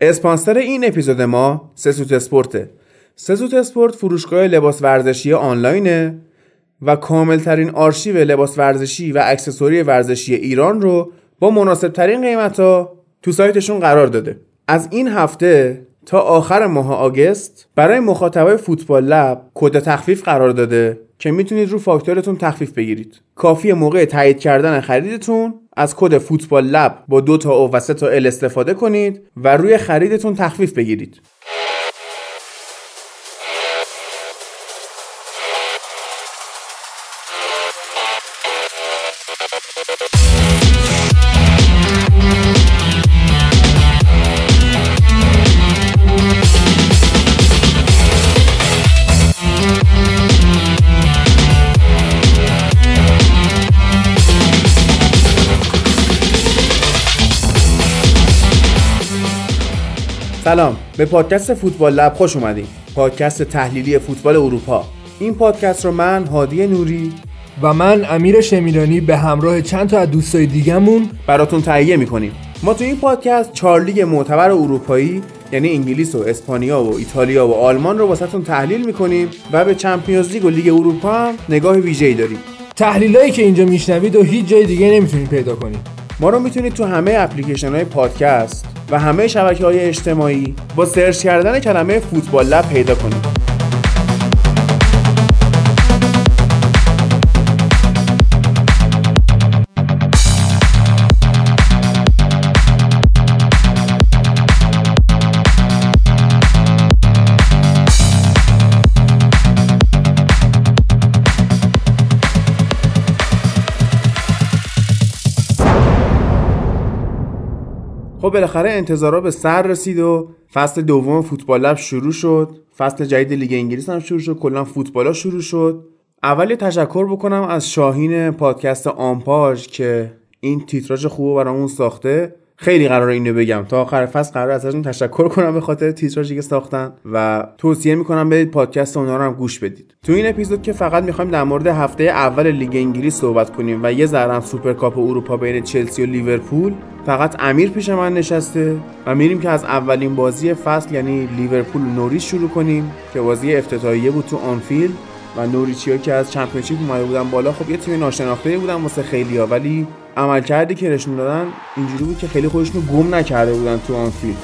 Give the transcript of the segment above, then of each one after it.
اسپانسر این اپیزود ما سسوت اسپورته سسوت اسپورت فروشگاه لباس ورزشی آنلاینه و کاملترین آرشیو لباس ورزشی و اکسسوری ورزشی ایران رو با مناسب ترین قیمت ها تو سایتشون قرار داده. از این هفته تا آخر ماه August برای مخاطبای فوتبال لب کد تخفیف قرار داده که می‌تونید رو فاکتورتون تخفیف بگیرید. کافیه موقع تایید کردن خریدتون از کد فوتبال لب با دو تا O و سه تا L استفاده کنید و روی خریدتون تخفیف بگیرید. سلام. به پادکست فوتبال لب خوش اومدید پادکست تحلیلی فوتبال اروپا. این پادکست رو من هادی نوری و من امیر شمیرانی به همراه چند تا از دوستای دیگهمون براتون تهیه می‌کنیم. ما تو این پادکست چهار لیگ معتبر اروپایی یعنی انگلیس و اسپانیا و ایتالیا و آلمان رو واسهتون تحلیل می‌کنیم و به Champions League و لیگ اروپا هم نگاه ویژه‌ای داریم. تحلیلایی که اینجا میشنوید و هیچ جای دیگه نمی‌تونید پیدا کنید. ما رو می‌تونید تو همه اپلیکیشن های پادکست و همه شبکه های اجتماعی با search کردن کلمه فوتبال لب پیدا کنید. خب بالاخره انتظارا به سر رسید و فصل دوم فوتبال لب شروع شد. فصل جدید لیگ انگلیس هم شروع شد. کلا فوتبالا شروع شد. اول تشکر بکنم از شاهین پادکست آمپاژ که این تیتراژ خوب برامون ساخته. خیلی قراره اینو بگم. تا آخر فصل قراره ازشون تشکر کنم به خاطر تیتراژی که ساختن و توصیه می‌کنم برید پادکست اونا رو هم گوش بدید. تو این اپیزود که فقط می‌خوایم در مورد هفته اول لیگ انگلیس صحبت کنیم و یه ذره سوپرکاپ اروپا بین چلسی و لیورپول فقط امیر پیش من نشسته و میریم که از اولین بازی فصل یعنی لیورپول نوریچ شروع کنیم که بازی افتتاحیه بود تو آنفیلد و نوریچیا که از Championship اومده بودن بالا خب یه تیم ناشناخته بودن واسه خیلیا ولی عملکردی که نشون دادن اینجوری بود که خیلی خودشونو گم نکرده بودن تو آنفیلد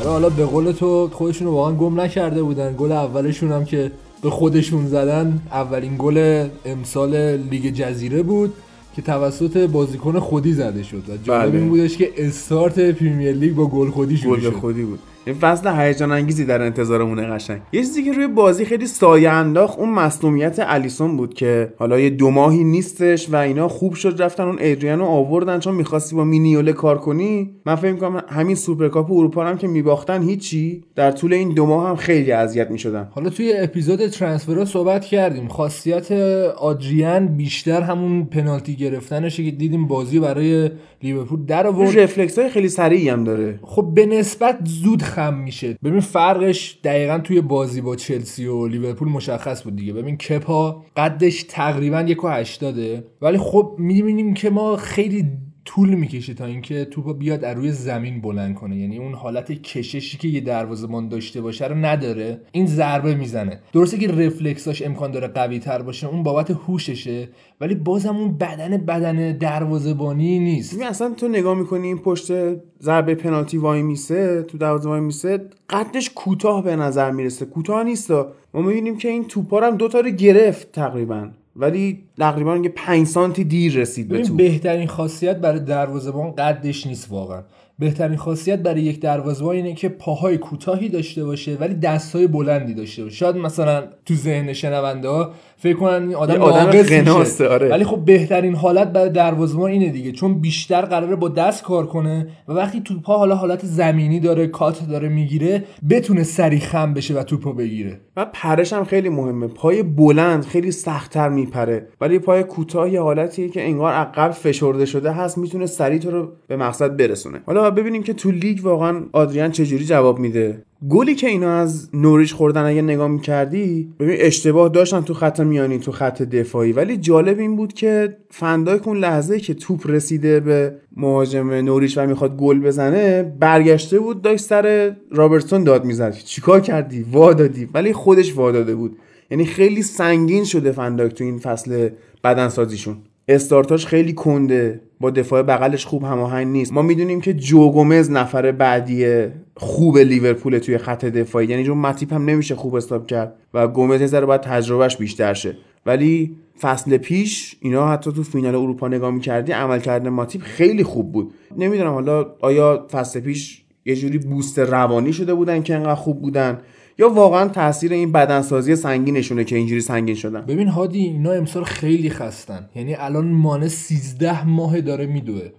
آره حالا به قول تو خودشون واقعا کم نکرده بودن. گل اولشون هم که به خودشون زدن اولین گل امسال لیگ جزیره بود. که توسط بازیکن خودی زده شد. و جالب بله. این بودش که استارت پریمیر لیگ با گل خودی شروع شد. خودی بود. این فصل هیجان انگیزی در انتظارمونه قشنگ. یه چیزی که روی بازی خیلی سایه انداخت اون مصدومیت الیسون بود که حالا یه دو ماهی نیستش و اینا خوب شد رفتن اون ادریانو آوردن چون می‌خواستی با مینیوله کار کنی. من فکر می‌کنم همین سوپرکاپ اروپا رو هم که میباختن هیچی. در طول این دو ماه هم خیلی اذیت می‌شدن. حالا توی اپیزود ترانسفرها صحبت کردیم. خاصیت آدریان بیشتر همون پنالتی گرفتنشه که دیدیم بازی برای لیورپول در آورد. رفلکس های خیلی سریعی هم داره. خب به نسبت زود خم میشه. ببین فرقش دقیقا توی بازی با چلسی و لیورپول مشخص بود دیگه. ببین کپا قدش تقریبا یک و هشتاده. ولی خب می‌بینیم که ما خیلی طول می‌کشه تا اینکه توپ بیاد از روی زمین بلند کنه. یعنی اون حالت کششی که یه دروازه‌بان داشته باشه رو نداره. این ضربه می‌زنه. درسته که رفلکساش امکان داره قوی تر باشه اون بابت هوششه ولی بازم اون بدن بدن دروازه‌بانی نیست. اصلا تو نگاه می‌کنی این پشت ضربه پنالتی وای میسه تو دروازه وای میسه قدش کوتاه به نظر می‌رسه. کوتاه نیست ما می‌بینیم که این توپا رو هم دو تا رو گرفت تقریبا. ولی تقریبا یه 5 سانتی دیر رسید به توپ بهترین خاصیت برای دروازه‌بان قدش نیست واقعا. بهترین خاصیت برای یک دروازه‌بان اینه که پاهای کوتاهی داشته باشه ولی دستهای بلندی داشته باشه. شاید مثلا تو ذهن شنونده ها فکر کنن این آدم آدم آره. ولی خب بهترین حالت برای دروازه‌بان اینه دیگه. چون بیشتر قراره با دست کار کنه و وقتی توپا حالا حالت زمینی داره کات داره می‌گیره بتونه سریع خم بشه و توپو بگیره. و پرش هم خیلی مهمه. پای بلند خیلی سختتر میپره. ولی پای کوتاه یه حالتیه که انگار عقب فشرده شده هست می‌تونه سریع تو رو به مقصد برسونه. حالا حالا ببینیم که تو لیگ واقعا آدریان چجوری جواب میده. گلی که اینا از نوریچ خوردن اگه نگاه می‌کردی ببین اشتباه داشتن تو خط میانی تو خط دفاعی. ولی جالب این بود که فندایک اون لحظه که توپ رسیده به مهاجم نوریچ و می‌خواد گل بزنه برگشته بود داشت سر رابرتسون داد می‌زد. چیکار کردی؟ وا دادی ولی خودش وا داده بود. یعنی خیلی سنگین شده فندایک تو این فصل بدنسازیشون. استارتاش خیلی کنده. با دفاع بغلش خوب هماهنگ نیست. ما می‌دونیم که جو گومز نفر بعدی خوب لیورپول توی خط دفاعی. یعنی جو ماتیپ هم نمیشه خوب استاپ کرد و گومز یه ذره باید تجربهش بیشتر شه. ولی فصل پیش اینا حتی تو فینال اروپا نگاه می‌کردی عمل کرده ماتیپ خیلی خوب بود. نمی‌دونم حالا آیا فصل پیش یه جوری بوست روانی شده بودن که انقدر خوب بودن؟ یا واقعا تاثیر این بدنسازی سنگینشونه که اینجوری سنگین شدن؟ ببین هادی اینا امسال خیلی خستن. یعنی الان مانه 13 ماه داره میدوه.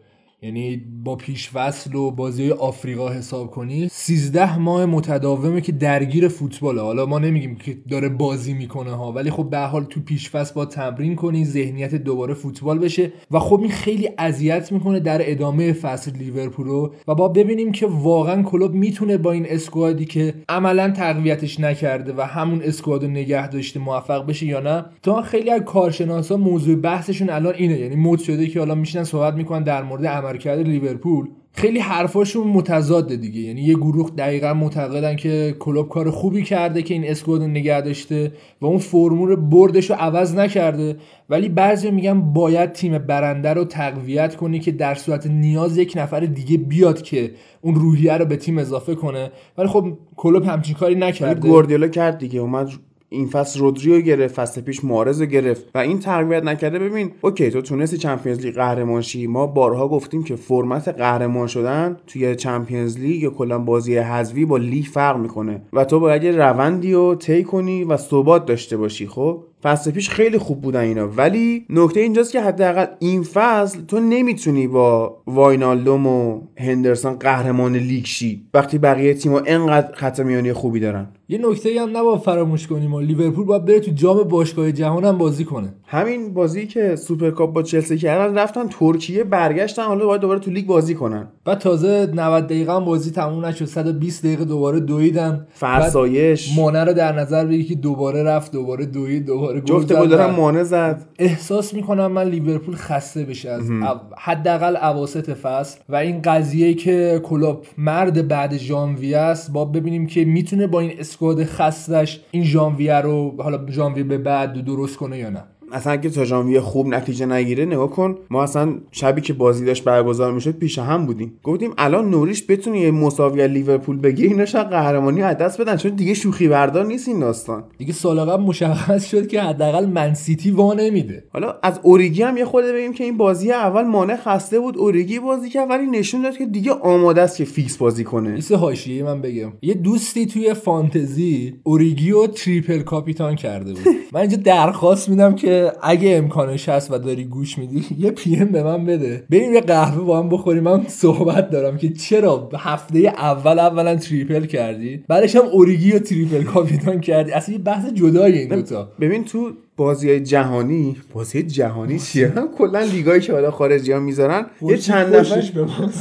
یعنی با پیش وصل و بازی آفریقا حساب کنی 13 ماه متداومه که درگیر فوتباله. حالا ما نمیگیم که داره بازی می‌کنه ها ولی خب به حال تو پیش فصل با تمرین کنی ذهنیت دوباره فوتبال بشه و خب این خیلی اذیت می‌کنه در ادامه فصل لیورپول و با ببینیم که واقعا کلوب می‌تونه با این اسکوادی که عملا تقویتش نکرده و همون اسکواد رو نگه داشته موفق بشه یا نه. تا خیلی از کارشناسا موضوع بحثشون الان اینه. یعنی مد شده که حالا میشنن صحبت می‌کنن در مورد عملکرد لیورپول خیلی حرفاشون متضاد دیگه. یعنی یه گروه دقیقا معتقدن که کلوب کار خوبی کرده که این squad نگه داشته و اون فرمول بردش رو عوض نکرده. ولی بعضی میگن باید تیم برنده رو تقویت کنی که در صورت نیاز یک نفر دیگه بیاد که اون روحیه رو به تیم اضافه کنه. ولی خب کلوب همچین کاری نکرده. گواردیولا کرد دیگه اومد این فصل رودریو گرفت فصل پیش محرز گرفت و این تقویت نکرده. ببین OK تو تونستی چمپیونز لیگ قهرمان شی. ما بارها گفتیم که فرمت قهرمان شدن توی چمپیونز لیگ کلا بازی حذفی با لیگ فرق می‌کنه. و تو باید یه روندی رو طی کنی و ثبات داشته باشی خب؟ فصل پیش خیلی خوب بودن اینا. ولی نکته اینجاست که حداقل این فصل تو نمی‌تونی با واینالدوم و هندرسون قهرمان لیگ شی. وقتی بقیه تیم‌ها انقدر خط میانی خوبی دارن. یه نکته هم نباید فراموش کنیم و لیورپول باید بره تو جام باشگاه جهان هم بازی کنه. همین بازی که سوپرکاپ با چلسی کردن رفتن ترکیه برگشتن حالا باید دوباره تو لیگ بازی کنن. بعد تازه 90 دقیقه هم بازی تموم نشد 120 دقیقه دوباره دویدن. فرسایش. مانه رو در نظر بگیر که دوباره رفت دوباره دوید دوباره جفت گلا رو مانه زد. احساس می‌کنم من لیورپول خسته بشه از حداقل اواسط فصل. و این قضیه که کلوب مرد بعد ژانویه است با ببینیم که می‌تونه با این اسکواد خستش این ژانویه رو حالا ژانویه به بعد درست کنه یا نه. اصلا اگه تا خوب نتیجه نگیره نگاه کن. ما اصلا شبی که بازی داشت برگزار می‌شد پیش هم بودیم. گفتیم الان نوریش بتونه یه مساوی لیورپول بگیره اینا شاید قهرمانی از دست بدن چون دیگه شوخی بردار نیست این داستان. دیگه سال قبل مشخص شد که حداقل من سیتی وا نمیده. حالا از اوریگی هم یه خود بگیم که این بازی اول مانع خسته بود اوریگی بازی کرد ولی نشون داد که دیگه آماده است که فیکس بازی کنه. ایسه حاشیه من بگم. یه دوستی توی فانتزی اوریگی و triple کاپیتان کرده بود. من اینجا درخواست میدم که اگه امکانش هست و داری گوش میدی یه PM به من بده. بریم یه قهوه با هم بخوریم. من صحبت دارم که چرا هفته اول اولا triple کردی؟ بعدش هم اوریگی و triple کاپیتان کردی. اصلا یه بحث جدای این دوتا ببین تو بازی جهانی بازی جهانی چیه؟ کلا لیگایی که حالا خارجی ها می‌ذارن یه چند نفر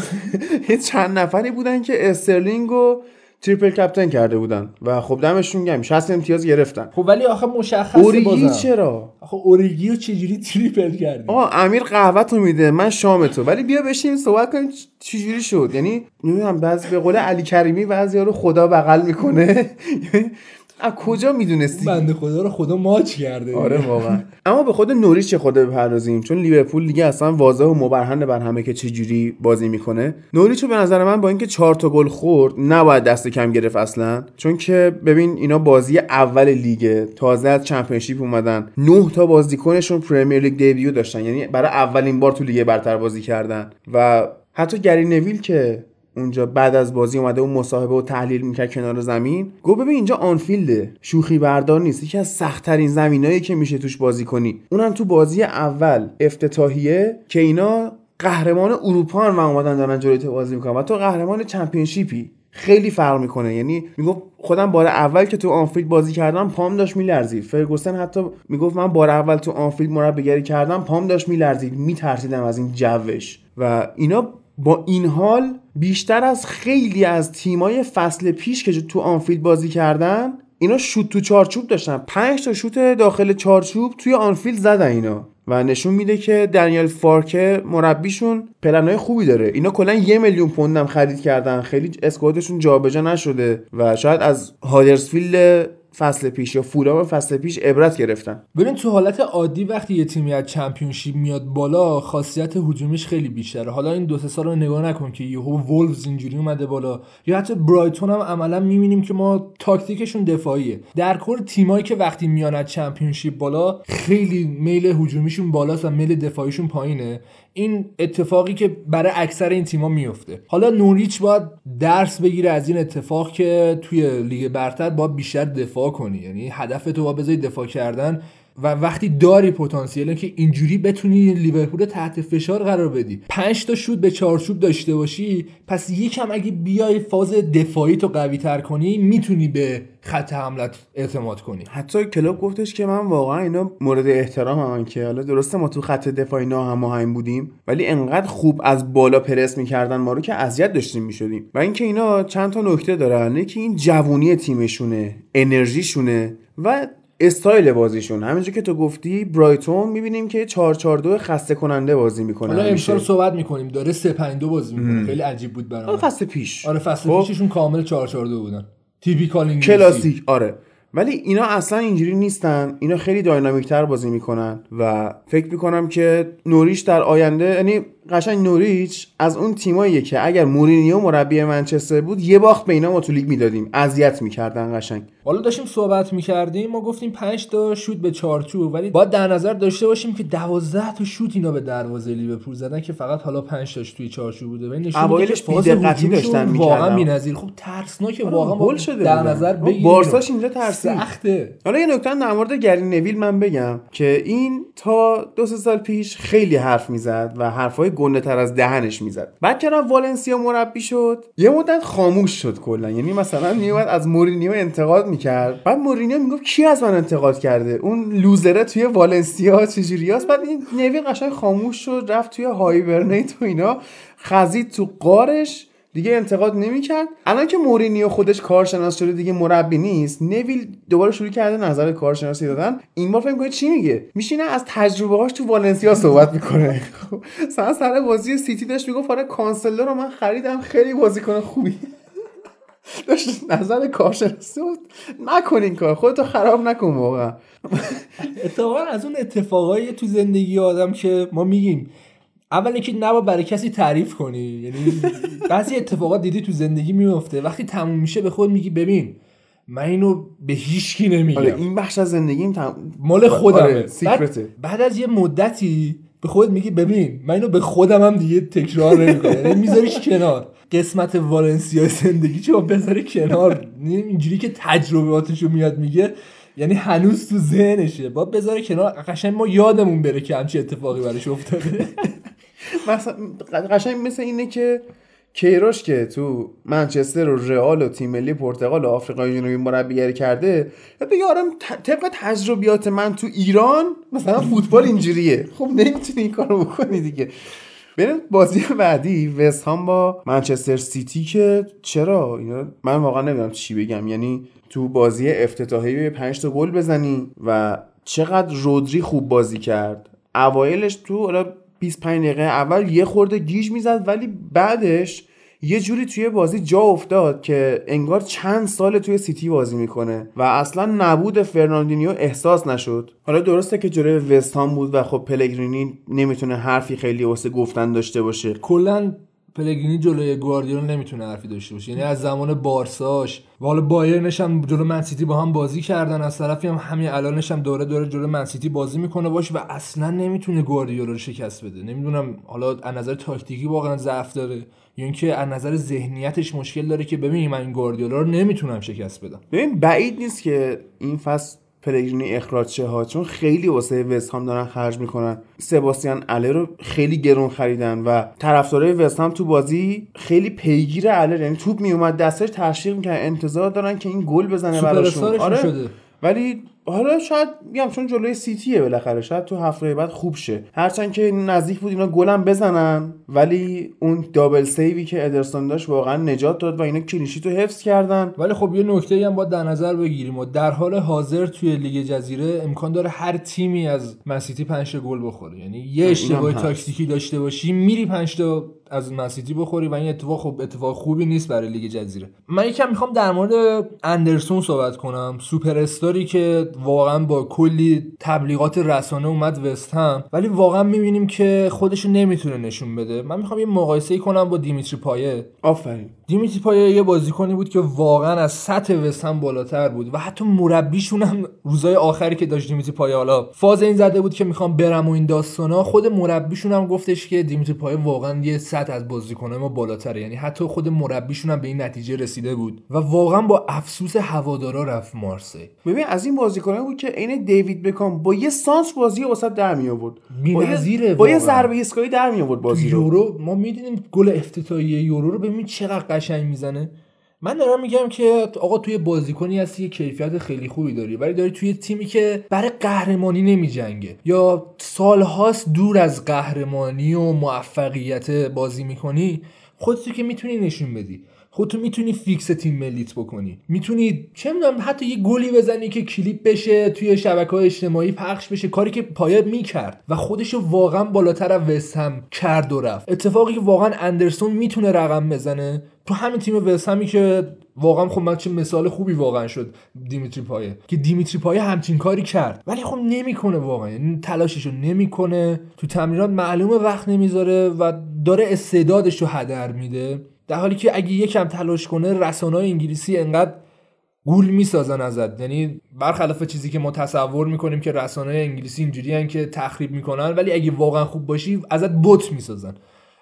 یه چند نفری بودن که استرلینگ و triple captain کرده بودن و خب دمشون گرم. 60 امتیاز گرفتن. خب ولی آخه مشخصه اوریگی چرا؟ آخه اوریگی رو چجوری triple کردی؟ آقا امیر قهوه تو میده من شام تو ولی بیا بشین صحبت کنیم چجوری شد. یعنی نمی‌دونم بعضی به قول علی کریمی بعضی رو خدا بغل می‌کنه. از کجا می‌دونستی؟ بنده خدا رو خدا ماچ کرده آره واقعا. اما به خود نوریچ یه خورده بپردازیم؟ چون لیورپول دیگه اصلا واضح و مبرهن بر همه که چه جوری بازی می‌کنه. نوریچ به نظر من با اینکه چهار تا گل خورد نباید دست کم گرفت اصلا. چون که ببین اینا بازی اول لیگه تازه از چمپیونشیپ اومدن. نه تا بازیکنشون پرمیر لیگ debut داشتن. یعنی برای اولین بار تو لیگ برتر بازی کردن. و حتی گری نویل که اونجا بعد از بازی اومده اون مصاحبه و تحلیل می‌کرد کنار زمین. گفت ببین اینجا آنفیلده شوخی بردار نیست یکی از سختترین زمینایی که میشه توش بازی کنی. اونم تو بازی اول افتتاحیه که اینا قهرمان اروپا و اومدن دارن جلوی بازی می‌کنن و تو قهرمان چمپیونشیپی خیلی فرق می‌کنه. یعنی می‌گفت خودم بار اول که تو آنفیلد بازی کردم پام داشت میلرزید. فرگوسن حتی می‌گفت من بار اول تو آنفیلد مربیگری کردم پام داشت میلرزید. میترسیدم از این جوش. و اینا با این حال بیشتر از خیلی از تیمای فصل پیش که تو آنفیلد بازی کردن اینا شوت تو چارچوب داشتن. پنج تا شوت داخل چارچوب توی آنفیلد زدن اینا. و نشون میده که دنیل فارکه مربیشون پلنهای خوبی داره. اینا کلا یه میلیون پوندم خرید کردن. خیلی squad شون جابجا نشده و شاید از هادرسفیلد فصل پیش یا فولام فصل پیش عبرت گرفتن. ببین تو حالت عادی وقتی یه تیمی از چمپیونشیپ میاد بالا خاصیت هجومیش خیلی بیشتره. حالا این دو سه سال رو نگاه نکن که یهو وولفز اینجوری اومده بالا. یا حتی برایتون هم عملا می‌بینیم که ما تاکتیکشون دفاعیه. در کل تیمایی که وقتی میان از چمپیونشیپ بالا خیلی میل هجومیشون بالاست و میل دفاعیشون پایینه. این اتفاقی که برای اکثر این تیما میفته حالا نوریچ باید درس بگیره از این اتفاق که توی لیگ برتر باید بیشتر دفاع کنی. یعنی هدف تو باید بذاری دفاع کردن و وقتی داری پتانسیل که اینجوری بتونی لیورپول تحت فشار قرار بدی. پنج تا شوت به چارچوب داشته باشی پس یکم اگه بیای فاز دفاعی تو قوی تر کنی می‌تونی به خط حملت اعتماد کنی. حتی کلوب گفتش که من واقعا اینا مورد احترام هم که حالا درسته ما تو خط دفاعی ناهماهنگ بودیم ولی انقدر خوب از بالا پرس می‌کردن ما رو که اذیت داشتیم می‌شدیم. و اینکه اینا چند تا نکته دارن که این جوونی تیمشونه انرژیشونه و استایل بازیشون. همینجور که تو گفتی برایتون می‌بینیم که 442 خسته کننده بازی می‌کنه حالا امسال صحبت می‌کنیم. داره 352 بازی می‌کنه. خیلی عجیب بود برام. آره فصل پیش. آره فصل خب. پیششون کامل 442 بودن. typical classic آره. ولی اینا اصلا اینجوری نیستن. اینا خیلی dynamic تر بازی می‌کنن و فکر می‌کنم که نوریچ در آینده یعنی قشنگ نوریچ از اون تیماییه که اگر مورینیو مربی منچستر بود یه باخت به اینا ما تو لیگ می‌دادیم. اذیت می‌کردن قشنگ. حالا داشتیم صحبت می‌کردیم ما گفتیم 5 تا شوت به چارچوب ولی باید در نظر داشته باشیم که 12 تا شوت اینا به دروازه لیورپول زدن که فقط حالا 5 تاش توی چارچوب بوده. ولی نشون که بی‌دقتی داشتن می‌کردن. واقعا بی‌نظیر. خب ترسناکه آره، واقعا گل شده در نظر بگیریم. بارساش اینجا ترسید. سخته. حالا یه نکته در مورد گری نویل من بگم که این تا دو سال پیش خیلی حرف می‌زد و حرفای گنده تر از دهنش می‌زد. بعد که والنسیا مربی شد؟ یه مدت خاموش شد کلا. یعنی مثلا میومد از مورینیو انتقاد می‌کرد. بعد مورینیو می‌گفت کی از من انتقاد کرده؟ اون لوزره توی والنسیا چجوریاست بعد این نوی قشنگ خاموش شد رفت توی هایبرنیت و اینا. خزید تو غارش دیگه انتقاد نمی‌کرد. الان که مورینیو خودش کارشناس شده دیگه مربی نیست. نویل دوباره شروع کرده نظر کارشناسی دادن. این بار فکر چی میگه؟ میشینه از تجربه هاش تو والنسیا صحبت می‌کنه. مثلا سر بازی سیتی داشت می‌گفت آره کانسلو رو من خریدم خیلی بازیکن خوبی. داشت نظر کارشناسی نکنین کار خودتو خراب نکن واقعا. اتفاقا از اون اتفاقایی تو زندگی آدم که ما میگیم. اول اینکه نباید برای کسی تعریف کنی. یعنی بعضی اتفاقات دیدی تو زندگی میفته وقتی تموم میشه به خود میگی ببین من اینو به هیچ کی نمیگم. آره این بخش از زندگیم تم... مال خودمه. آره، بعد, بعد از یه مدتی به خود میگی ببین من اینو به خودم هم دیگه تکرار نمی‌کنم. یعنی میذاریش کنار. قسمت والنسیا زندگی چه بذاری کنار؟ اینجوری که تجربیاتشو میاد میگه یعنی هنوز تو ذهنشه. با بذاره کنار. قشنگ ما یادمون بره که همچی اتفاقی براش افتاده. مثلا قشنگ مثل اینه که کیروش که تو منچستر و رئال و تیم ملی پرتغال و آفریقای جنوبی مربیگری کرده بگه آره طبق تجربیات من تو ایران مثلا فوتبال اینجوریه. خب نمی‌تونی این کارو بکنی دیگه. بریم بازی بعدی وست هام با منچستر سیتی که چرا؟ من واقعا نمی‌دونم چی بگم. یعنی تو بازی افتتاحیه 5 تا گل بزنی و چقدر رودری خوب بازی کرد. اوایلش تو 25 دقیقه اول یه خورده گیج می‌زد ولی بعدش یه جوری توی بازی جا افتاد که انگار چند سال توی سیتی بازی می‌کنه و اصلا نبود فرناندینیو احساس نشد. حالا درسته که جلوی وستهام بود و خب پلگرینی نمی‌تونه حرفی خیلی واسه گفتن داشته باشه. کلا پلگرینی جلوی گواردیولا نمی‌تونه حرفی داشته باشه. یعنی از زمان بارساش. و حالا بایرنش هم جلو منسیتی با هم بازی کردن. از طرفی هم همین الانش هم دوره دوره جلو منسیتی بازی می‌کنه باش و اصلا نمی‌تونه گواردیولا رو شکست بده. نمی‌دونم حالا از نظر تاکتیکی واقعا ضعف داره. یا اینکه از نظر ذهنیتش مشکل داره که ببین من این گواردیولا رو نمی‌تونم شکست بدم. ببین بعید نیست که این فصل پلگرینی اخراج شه ها چون خیلی واسه وست هم دارن خرج می‌کنن. سباستیان اله رو خیلی گرون خریدن و طرفدارای وست هم تو بازی خیلی پیگیر اله یعنی توپ میومد دستش تشویق می‌کنن انتظار دارن که این گل بزنه براشون. آره. شده. ولی حالا شاید میگم چون جلوی سیتیه بالاخره شاید تو هفته بعد خوب شه. هرچند که نزدیک بود اینا گلم بزنن ولی اون double save ی که ادرسون داشت واقعا نجات داد و اینا clean sheet رو حفظ کردن. ولی خب یه نکته هم باید در نظر بگیریم و در حال حاضر توی لیگ جزیره امکان داره هر تیمی از منسیتی 5 گل بخوره. یعنی یه اشتباه تاکتیکی داشته باشی میری 5 تا از منسیتی بخوری و این اتفاق خب اتفاق خوبی نیست برای لیگ جزیره. من یکم می‌خوام در مورد اندرسون صحبت کنم. سوپر استاری که واقعا با کلی تبلیغات رسانه اومد وست هم ولی واقعا می‌بینیم که خودشو نمی‌تونه نشون بده. من می‌خوام یه مقایسه کنم با دیمیتری پایه. آفرین. دیمیتری پایه یه بازیکنی بود که واقعا از سطح وست هم بالاتر بود و حتی مربیشون هم روزای آخری که داشت دیمیتری پایه حالا فاز این زده بود که می‌خوام برم و این داستانا خود مربیشون هم گفتش که دیمیتری پایه واقعا یه سطح از بازیکنه ما بالاتره. یعنی حتی خود مربیشون هم به این نتیجه رسیده بود. و واقعا با افسوس هوادارا رفت مارسی. ببین از این بازیکنه بود که عین دیوید بکام با یه سانس بازی واسه در می آورد با یه ضربه ایستگاهی در می آورد بازی رو. یورو ما می‌دونیم گل افتتاحیه یورو رو ببین چقدر قشنگ می‌زنه. من دارم میگم که آقا توی بازیکنی هستی یه کیفیت خیلی خوبی داری ولی داری توی تیمی که برای قهرمانی نمیجنگه. یا سالهاست دور از قهرمانی و موفقیت بازی می‌کنی خودتو که می‌تونی نشون بدی. خودتو می‌تونی fix تیم ملیت بکنی. می‌تونی چه می‌دونم حتی یه گلی بزنی که کلیپ بشه توی شبکه های اجتماعی پخش بشه کاری که پایه می‌کرد و خودشو واقعا بالاتر از وست هم کرد و رفت. اتفاقی که واقعا اندرسون می‌تونه رقم بزنه تو همین تیم وست همی که واقعا خب من چه مثال خوبی واقعا شد دیمیتری پایه. که دیمیتری پایه همچین کاری کرد. ولی خب نمی‌کنه واقعا. یعنی تلاششو نمی‌کنه. تو تمرینات معلومه وقت نمی‌ذاره و داره استعدادش رو هدر میده. در حالی که اگه یکم تلاش کنه رسانه انگلیسی انقدر گول می‌سازن ازت. یعنی برخلاف چیزی که ما تصور می‌کنیم که رسانه انگلیسی اینجوری که تخریب می‌کنن ولی اگه واقعا خوب باشی ازت بوت می‌سازن.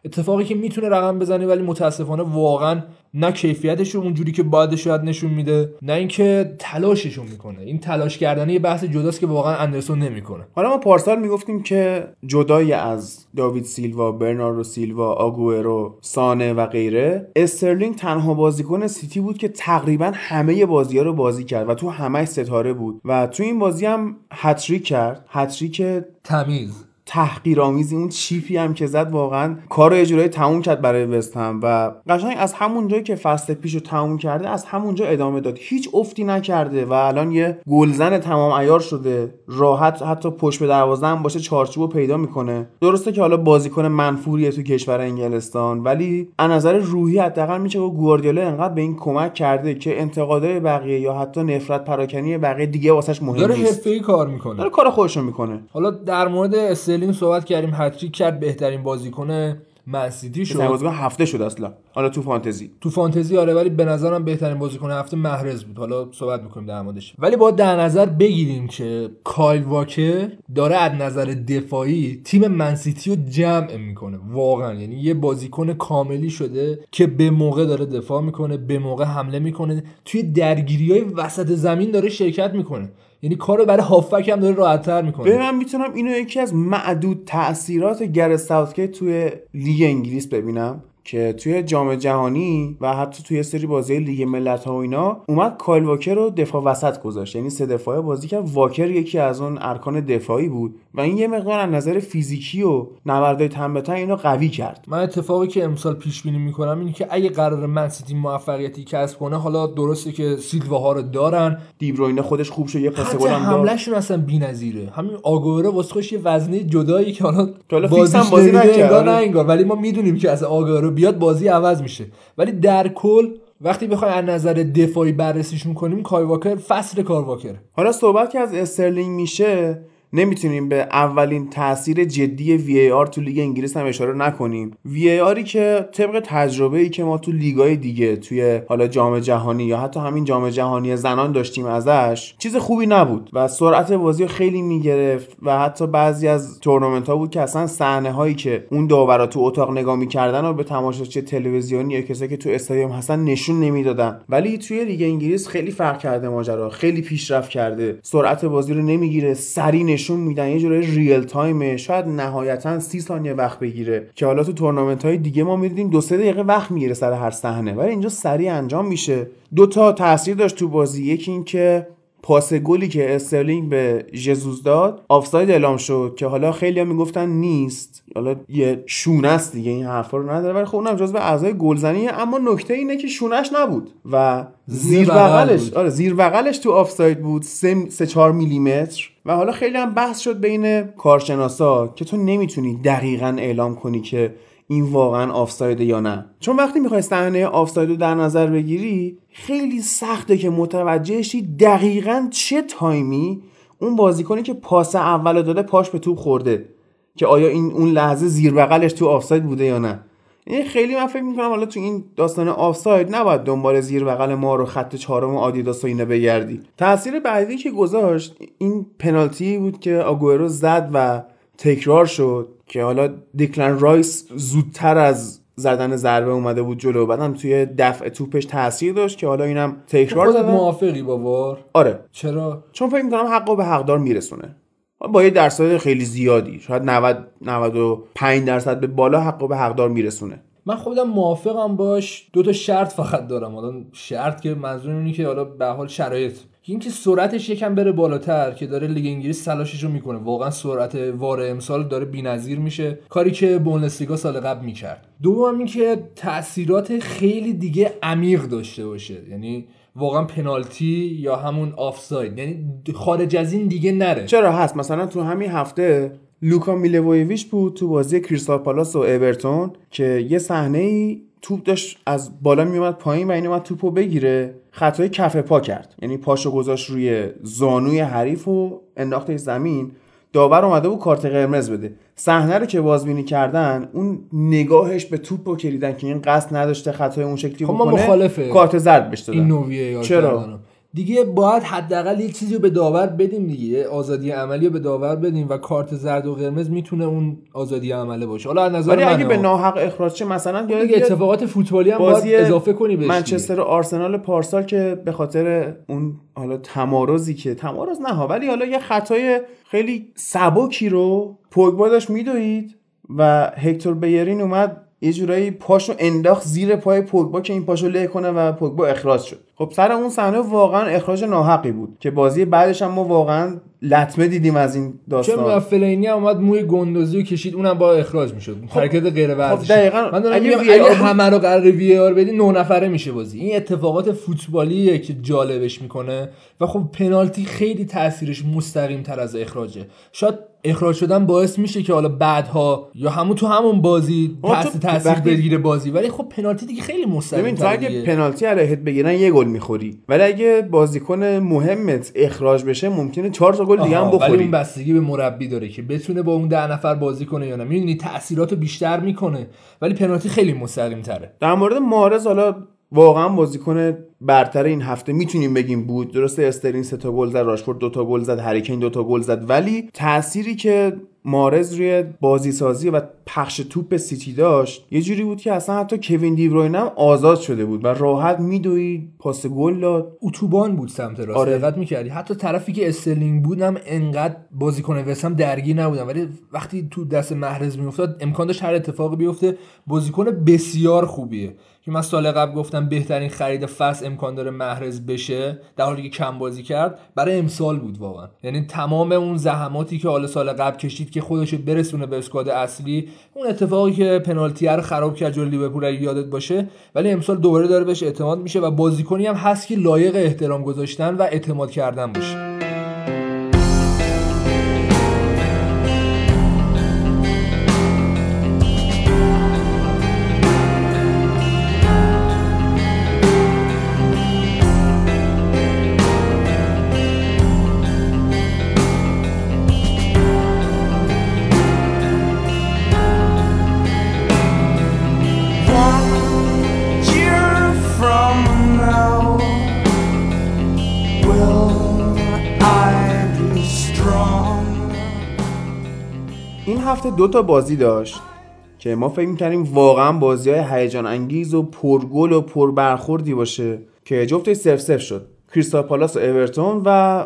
اتفاقی که می‌تونه رقم بزنه ولی متاسفانه واقعا نه کیفیتش رو اونجوری که باید شاید نشون میده نه اینکه تلاشش می‌کنه. این تلاش کردن یه بحث جداست که واقعا اندرسون نمی‌کنه. حالا ما پارسال می‌گفتیم که جدای از داوید سیلوا برناردو سیلوا آگوئرو سانه و غیره استرلینگ تنها بازیکن سیتی بود که تقریبا همه بازی ها رو بازی کرد و تو همه ستاره بود و تو این بازی هم هتریک کرد. هتریک تمیز. تحقیرآمیزی اون چیپی هم که زد واقعا کار رو یه جورایی تموم کرد برای وست هم و قشنگ از همون جایی که فصل پیش رو تموم کرده از همونجا ادامه داد. هیچ افتی نکرده و الان یه گلزن تمام عیار شده. راحت حتی پشت به دروازه هم باشه چارچوب رو پیدا می‌کنه. درسته که حالا بازیکن منفوریه تو کشور انگلستان ولی از نظر روحی حداقل میشه که گواردیولا انقدر به این کمک کرده که انتقادهای بقیه یا حتی نفرت پراکنی بقیه دیگه واسش مهم نیست. حرفه‌ای کار می‌کنه. داره کار خودش می‌کنه. حالا در مورد استرلینگ صحبت کردیم هتریک کرد بهترین بازیکن منسیتی شد. بازیکن هفته شد اصلا. حالا تو فانتزی. تو فانتزی آره ولی به نظرم بهترین بازیکن هفته محرز بود. حالا صحبت می‌کنیم در موردش. ولی با در نظر بگیریم که کایل واکر داره از نظر دفاعی تیم منسیتی رو جمع می‌کنه. واقعا. یعنی یه بازیکن کاملی شده که به موقع داره دفاع می‌کنه به موقع حمله می‌کنه. توی درگیری های وسط زمین داره شرکت می‌کنه. یعنی کارو برای هافبک هم داره راحت‌تر می‌کنه. به من می‌تونم اینو یکی از معدود تاثیرات گرت ساوتگیت توی لیگ انگلیس ببینم. که توی جام جهانی و حتی توی سری بازی لیگ ملت ها و اینا اومد کایل واکر رو دفاع وسط گذاشت. یعنی سه دفاعه بازی کرد. واکر یکی از اون ارکان دفاعی بود و این یه مقدار از نظر فیزیکی و نبردهای تن به تن اینو قوی کرد. من اتفاقی که امسال پیش بینی می‌کنم اینه که اگه قراره من سیتی موفقیتی کسب کنه حالا درسته که سیلوا ها رو دارن. دیبروینه خودش خوب شد یه پاس گل هم داد. حمله‌شون اصلا بی‌نظیره. همین آگوئرو واسه خودش یه وزنه جدایی که حالا بازی نمیده نکرد. ولی ما می‌دونیم که از آگوئرو بیاد بازی عوض میشه. ولی در کل وقتی بخوای از نظر دفاعی بررسیش می‌کنیم کایل واکر فصل کار واکر حالا صحبت که از استرلینگ میشه نمی‌تونیم به اولین تاثیر جدی VAR تو لیگ انگلیس هم اشاره نکنیم. VAR ی که طبق تجربه ای که ما تو لیگای دیگه توی حالا جام جهانی یا حتی همین جام جهانی زنان داشتیم ازش چیز خوبی نبود و سرعت بازی خیلی می‌گرفت و حتی بعضی از تورنمنت ها بود که اصلا صحنه هایی که اون داورا تو اتاق نگاه می‌کردن و به تماشاچی تلویزیونی یا کسایی که تو استادیوم هستن نشون نمی‌دادن. ولی توی لیگ انگلیس خیلی فرق کرده ماجرا خیلی پیشرفت کرده. سرعت بازی رو نمی‌گیره سری نشون میدن یه جورای real time ه شاید نهایتا سی ثانیه وقت بگیره. که حالا تو تورنمنت های دیگه ما می‌دیدیم دو سه دقیقه وقت می‌گیره سر هر صحنه. ولی اینجا سریع انجام میشه. دو تا تاثیر داشت تو بازی. یکی این که پاس گلی که استرلینگ به ژزوس داد آفساید اعلام شد که حالا خیلی هم می‌گفتن نیست. حالا یه شونه است دیگه این حرفا رو نداره. ولی خب اونم جزو اعضای گلزنی اما نکته اینه که شونش نبود و زیر بغلش آره زیر بغلش تو آفساید بود. 3 4 میلیمتر. و حالا خیلی هم بحث شد بین کارشناسا که تو نمی‌تونی دقیقا اعلام کنی که این واقعا آفساید یا نه. چون وقتی می‌خوای صحنه آفساید رو در نظر بگیری خیلی سخته که متوجه شی دقیقا چه time ی اون بازیکنی که پاس اول داده پاش به توپ خورده. که آیا این اون لحظه زیر بغلش تو آفساید بوده یا نه. این خیلی من فکر می‌کنم حالا تو این داستان آفساید نباید دنبال زیر بغل ما رو خط چهارم آدیداس و اینو بگردی. تاثیر بعدی که گذاشت این پنالتی بود که آگوئرو زد و تکرار شد که حالا دیکلن رایس زودتر از زدن ضربه اومده بود جلو. بعدم توی دفع توپش تاثیر داشت که حالا اینم تکرار زد موافقی با وار آره. چرا؟ چون فکر می‌کنم حقو به حقدار میرسونه. با یه درصد خیلی زیادی. شاید 90 95 درصد به بالا حقو به حقدار میرسونه. من خودم موافقم باش. دو تا شرط فقط دارم. حالا شرط که منظور اینه که حالا به حال شرایط اینکه سرعتش یکم بره بالاتر که داره لیگ انگلیس تلاشش رو می‌کنه. واقعا سرعت VAR امسال داره بی‌نظیر میشه. کاری که بوندسلیگا سال قبل می‌کرد. دوم اینکه تاثیرات خیلی دیگه عمیق داشته باشه. یعنی واقعا پنالتی یا همون آفساید. یعنی خارج از این دیگه نره. چرا؟ هست. مثلا تو همین هفته لوکا میلیوویچ بود تو بازی کریستال پالاس و اورتون که یه صحنه ای توپ داشت از بالا میومد پایین و این اومد توپو بگیره. خطای کف پا کرد. یعنی پاشو گذاشت روی زانوی حریف و انداخته زمین. داور اومده بود کارت قرمز بده. صحنه رو که بازبینی کردن اون نگاهش به توپ رو کلیدن که این قصد نداشته خطای اون شکلی خب بکنه کارت زرد بهش این نویه چرا؟ دیگه باید حداقل یه چیزی رو به داور بدیم دیگه. آزادی عملی رو به داور بدیم و کارت زرد و قرمز می‌تونه اون آزادی عمله باشه. حالا از نظر من اگه به ناحق اخراج چه مثلا دیگه اتفاقات فوتبالی هم باید اضافه کنی بهش منچستر و آرسنال پارسال که به خاطر اون حالا تمارزی که تمارز نه ولی حالا یه خطای خیلی سبکی رو پوگبا داشت میدوید و هکتور بیرین اومد یه جورایی پاشو انداخت زیر پای پوگبا که این پاشو له کنه و پوگبا اخراج شد. خب سر اون صحنه واقعا اخراج ناحقی بود که بازی بعدش هم ما واقعا لطمه دیدیم از این داستان. چه فلینی هم اومد موی گندوزی رو کشید اونم با اخراج می‌شد. خب حرکت غیر ورزشی. خب دقیقاً. من اگه, اگه همه رو قرار وی آر بدی نه نفره میشه بازی. این اتفاقات فوتبالیه که جالبش می‌کنه. و خب پنالتی خیلی تاثیرش مستقیم تر از اخراجه. شاید اخراج شدن باعث میشه که حالا بعدها یا همون تو همون بازی تاثیر تاثیر بگیره بازی. ولی خب پنالتی دیگه خیلی مستقیم تو اگه پنالتی علیهت بگیرن یه گل می‌خوری. ولی اگه بازیکن مهمت اخراج بشه ممکنه چهار تا گل دیگه هم بخوری ولی اون بستگی به مربی داره که بتونه با اون ده نفر بازی کنه یا نه. می‌دونی تاثیرات بیشتر می‌کنه ولی پنالتی خیلی مستقیم تره در مورد مارز حالا واقعا بازیکن برتر این هفته می‌تونیم بگیم بود. درسته استرلینگ سه تا گل زد راشفورد دو تا گل زد هریکین دو تا گل زد ولی تأثیری که محرز روی بازی سازی و پخش توپ سیتی داشت یه جوری بود که اصلا حتی کوین دیبروین هم آزاد شده بود و راحت میدوید پاس گل داد. اتوبان بود سمت راست. آره. دقت می‌کردی. حتی طرفی که استرلینگ بودم انقدر بازیکن وسام درگیر نبودم ولی وقتی تو دست محرز میافتاد امکان داشت هر اتفاقی بیفته بازیکن بسیار خوبیه. که من سال قبل گفتم بهترین خرید فصل امکان داره محرز بشه در حالی که کم بازی کرد برای امسال بود واقعا. یعنی تمام اون زحماتی که حالا سال قبل کشید که خودش برسونه به اسکواد اصلی اون اتفاقی که پنالتی رو خراب کرد جلوی لیورپول یادت باشه. ولی امسال دوباره داره بهش اعتماد میشه و بازیکنی هم هست که لایق احترام گذاشتن و اعتماد کردن باشه. دو تا بازی داشت که ما فکر می‌کنیم واقعا بازی های هیجان انگیز و پرگل و پربرخوردی باشه که جفتش صفر صفر شد. کریستال پالاس و اورتون و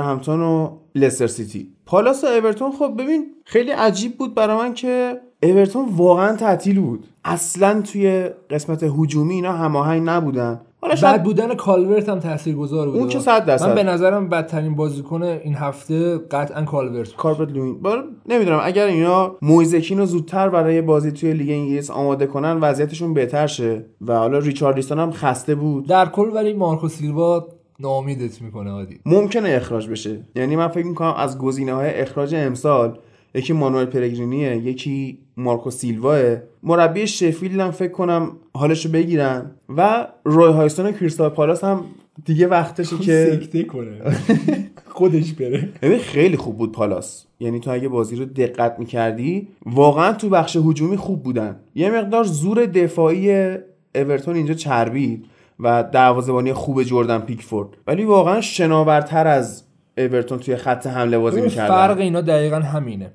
ولورهمپتون و لستر سیتی. پالاس و اورتون خب ببین خیلی عجیب بود برای من که اورتون واقعا تعطیل بود. اصلا توی قسمت هجومی اینا هماهنگ نبودن. حالا بد شاید بودن کالورت هم تاثیرگذار بوده. اون که صد درصد. من به نظرم بدترین بازیکن این هفته قطعا کالورت. کالورت لوین. بار نمی‌دونم اگر اینا مویزکین رو زودتر برای بازی توی لیگ انگلیس آماده کنن وضعیتشون بهتر شه و حالا ریچاردیسون هم خسته بود. در کل ولی مارکو سیلوا ناامیدت می‌کنه عادی. ممکنه اخراج بشه. یعنی من فکر می‌کنم از گزینه های اخراج امسال یکی مانوئل پلگرینیه یکی مارکو سیلواه. مربی شفیلد هم فکر کنم حالشو بگیرن. و روی هایستون و کریستال پالاس هم دیگه وقتشه که سکته کنه. خودش بره. ببین خیلی خوب بود پالاس. یعنی تو اگه بازی رو دقت می‌کردی واقعا تو بخش هجومی خوب بودن. یه مقدار زور دفاعی اورتون اینجا چربید و دروازه‌بانی خوب جردن پیکفورد. ولی واقعا شناورتر از اورتون توی خط حمله بازی می‌کردن. فرق اینا دقیقا همینه.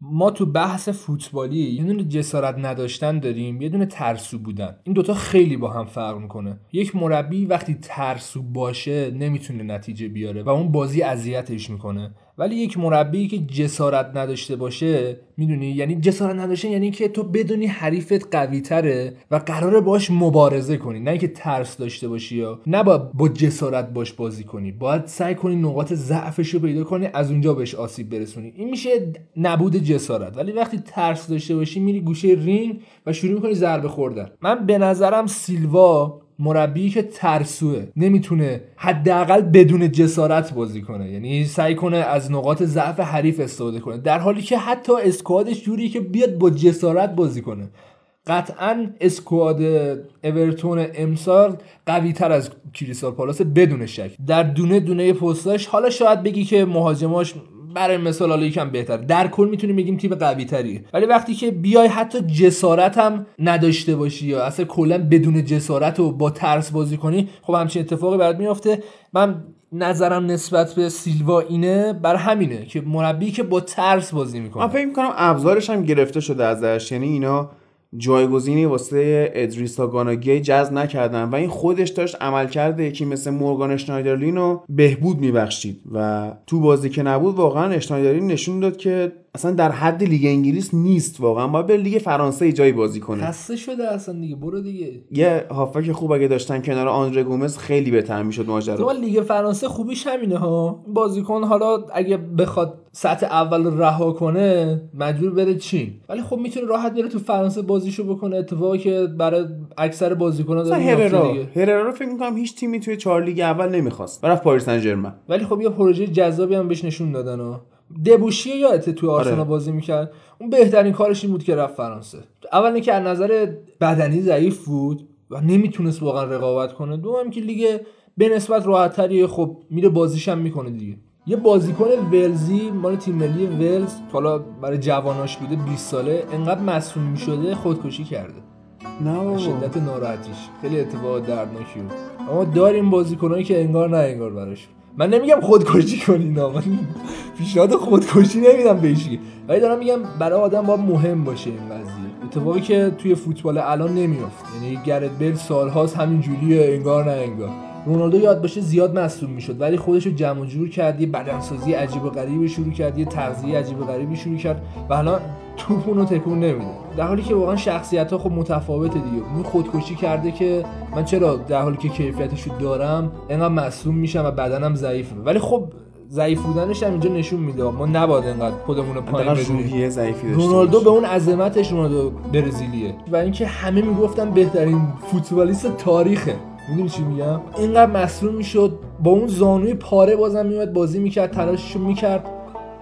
ما تو بحث فوتبالی یه دونه جسارت نداشتن داریم یه دونه ترسو بودن. این دوتا خیلی با هم فرق می‌کنه. یک مربی وقتی ترسو باشه نمی‌تونه نتیجه بیاره و اون بازی اذیتش می‌کنه. ولی یک مربی که جسارت نداشته باشه می‌دونی؟ یعنی جسارت نداشته یعنی که تو بدونی حریفت قوی تره و قراره باش مبارزه کنی. نه اینکه ترس داشته باشی یا با, با جسارت باش بازی کنی. باید سعی کنی نقاط ضعفش رو پیدا کنی از اونجا بهش آسیب برسونی. این میشه نبود جسارت. ولی وقتی ترس داشته باشی میری گوشه رینگ و شروع می‌کنی ضربه خوردن. من به نظرم سیلوا مربی که ترسوه نمی‌تونه حداقل بدون جسارت بازی کنه. یعنی سعی کنه از نقاط ضعف حریف استفاده کنه. در حالی که حتی اسکوادش جوری که بیاد با جسارت بازی کنه. قطعا اسکواد اورتون امسال قوی تر از کریستال پالاس بدون شک. در دونه دونه پستاش حالا شاید بگی که مهاجماش برای مثال حالا یکم بهتر. در کل می‌تونیم بگیم تیم قوی تریه ولی وقتی که بیای حتی جسارت هم نداشته باشی یا اصلا کلا بدون جسارت و با ترس بازی کنی خب همچین اتفاقی برات میافته. من نظرم نسبت به سیلوا اینه بر همینه که مربی که با ترس بازی من می‌کنه فکر می‌کنم ابزارش هم گرفته شده ازش. یعنی اینا جایگزینی واسه ادریسا گانا گی جذب نکردن و این خودش داشت عمل کرده یکی مثل مورگان اشنایدرلین رو بهبود میبخشید. و تو بازی که نبود واقعا اشنایدرلین نشون داد که اصلا در حد لیگ انگلیس نیست واقعا. باید به لیگ فرانسه جایی بازی کنه. خسته شده اصلا دیگه. برو دیگه. یه هافبک خوب اگه داشتن کنار آندره گومز خیلی بهتر می‌شد تو ماجرا لیگ فرانسه خوبیش همینه ها. بازیکن حالا اگه بخواد سطح اول رها کنه مجبور بره چین. ولی خب می‌تونه راحت بره تو فرانسه بازیشو بکنه. اتفاقی که برای اکثر بازیکن‌ها داره هررا. دیگه. هررا رو فکر می‌کنم هیچ تیمی توی چهار لیگ اول نمی‌خواست. رفت پاریس سن ژرمن ولی خب یه پروژه جذابی هم بهش نشون دادن ها. دبوشی یادته تو آرسنال آره. بازی می‌کرد؟ اون بهترین کارش این بود که رفت فرانسه. اول اینکه از نظر بدنی ضعیف بود و نمی‌تونست واقعا رقابت کنه. دوم که لیگ به نسبت راحتتریه خب میره بازیش هم می‌کنه دیگه. یه بازیکن ولزی مال تیم ملی ولز حالا برای جواناش بوده 20 ساله انقدر مصوم می‌شده خودکشی کرده. نه. شدت ناراحتیش. خیلی اتفاق دردناکی بود. اما داریم بازیکنایی که انگار نه انگار براش. من نمیگم خودکشی کنی نه من پیشنهاد خودکشی نمیدم بهش ولی دارم میگم برای آدم باید مهم باشه این قضیه. اتفاقی که توی فوتبال الان نمیافته. یعنی گرت بیل سالهاست همین جوریه انگار نه انگار. رونالدو یاد باشه زیاد مصدوم می‌شد ولی خودش رو جمع جور کرد یه بدنسازی عجیب و غریبی شروع کرد یه تغذیه عجیب و غریبی شروع کرد. و الان توپ اونو تکون نمیده. در حالی که واقعا شخصیت ها خب متفاوته دیگه. اون خودکشی کرده که من چرا در حالی که کیفیتش رو دارم انقدر مصدوم میشم و بدنم ضعیفه. ولی خب ضعیف بودنش هم اینجا نشون میده. ما نباید انقدر خودمون رو پایین بدونیم. ضعیفی رونالدو. به اون عظمتش رونالدو برزیلیه. و اینکه همه می‌گفتن بهترین فوتبالیست تاریخه. می‌دونی چی میگم؟ اینقدر مصروم می‌شد با اون زانوی پاره بازم میومد بازی می‌کرد تلاششو می‌کرد.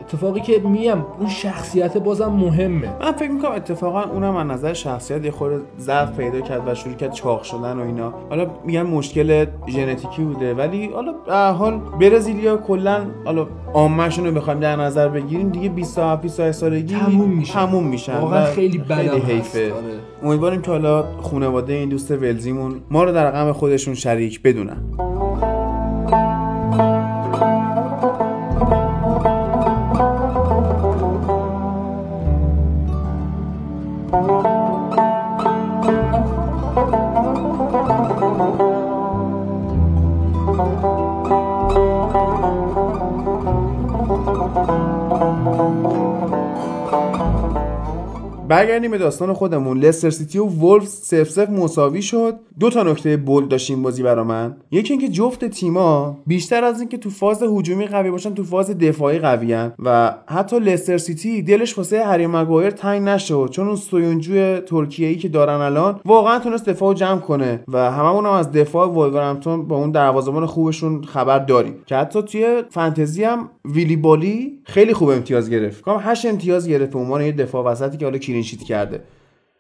اتفاقی که میم اون شخصیت بازم مهمه من فکر می‌کنم اتفاقا اونم از نظر شخصیت یه خورده ضعف پیدا کرد و شروع کرد چاق شدن و اینا حالا میگن مشکل ژنتیکی بوده ولی حالا به هر حال برزیلیا کلا حالا عامه‌شون رو بخوایم در نظر بگیریم دیگه 27 28 سالگی تموم میشن. تموم میشن واقعا خیلی هست. حیفه آره. امیدواریم که حالا خانواده این دوست ولزیمون ما رو در غم خودشون شریک بدونن برگردیم به داستان خودمون. لستر سیتی و وولفز صفر صفر مساوی شد. دو تا نکته bold داشتیم بازی برا من. یکی اینکه جفت تیما بیشتر از اینکه تو فاز هجومی قوی باشن تو فاز دفاعی قویان و حتی لستر سیتی دلش واسه هری مگوایر تنگ نشد. چون اون سویونجو ترکیه ای که دارن الان واقعا تونست دفاع جمع کنه و هممون هم از دفاع وولورهمپتون با اون دروازه‌بان خوبشون خبر داریم. که حتی توی فانتزی هم ویلی بالی خیلی خوب امتیاز گرفت. کام 8 امتیاز گرفت به عنوان یه دفاع وسطی که حالا clean sheet کرده.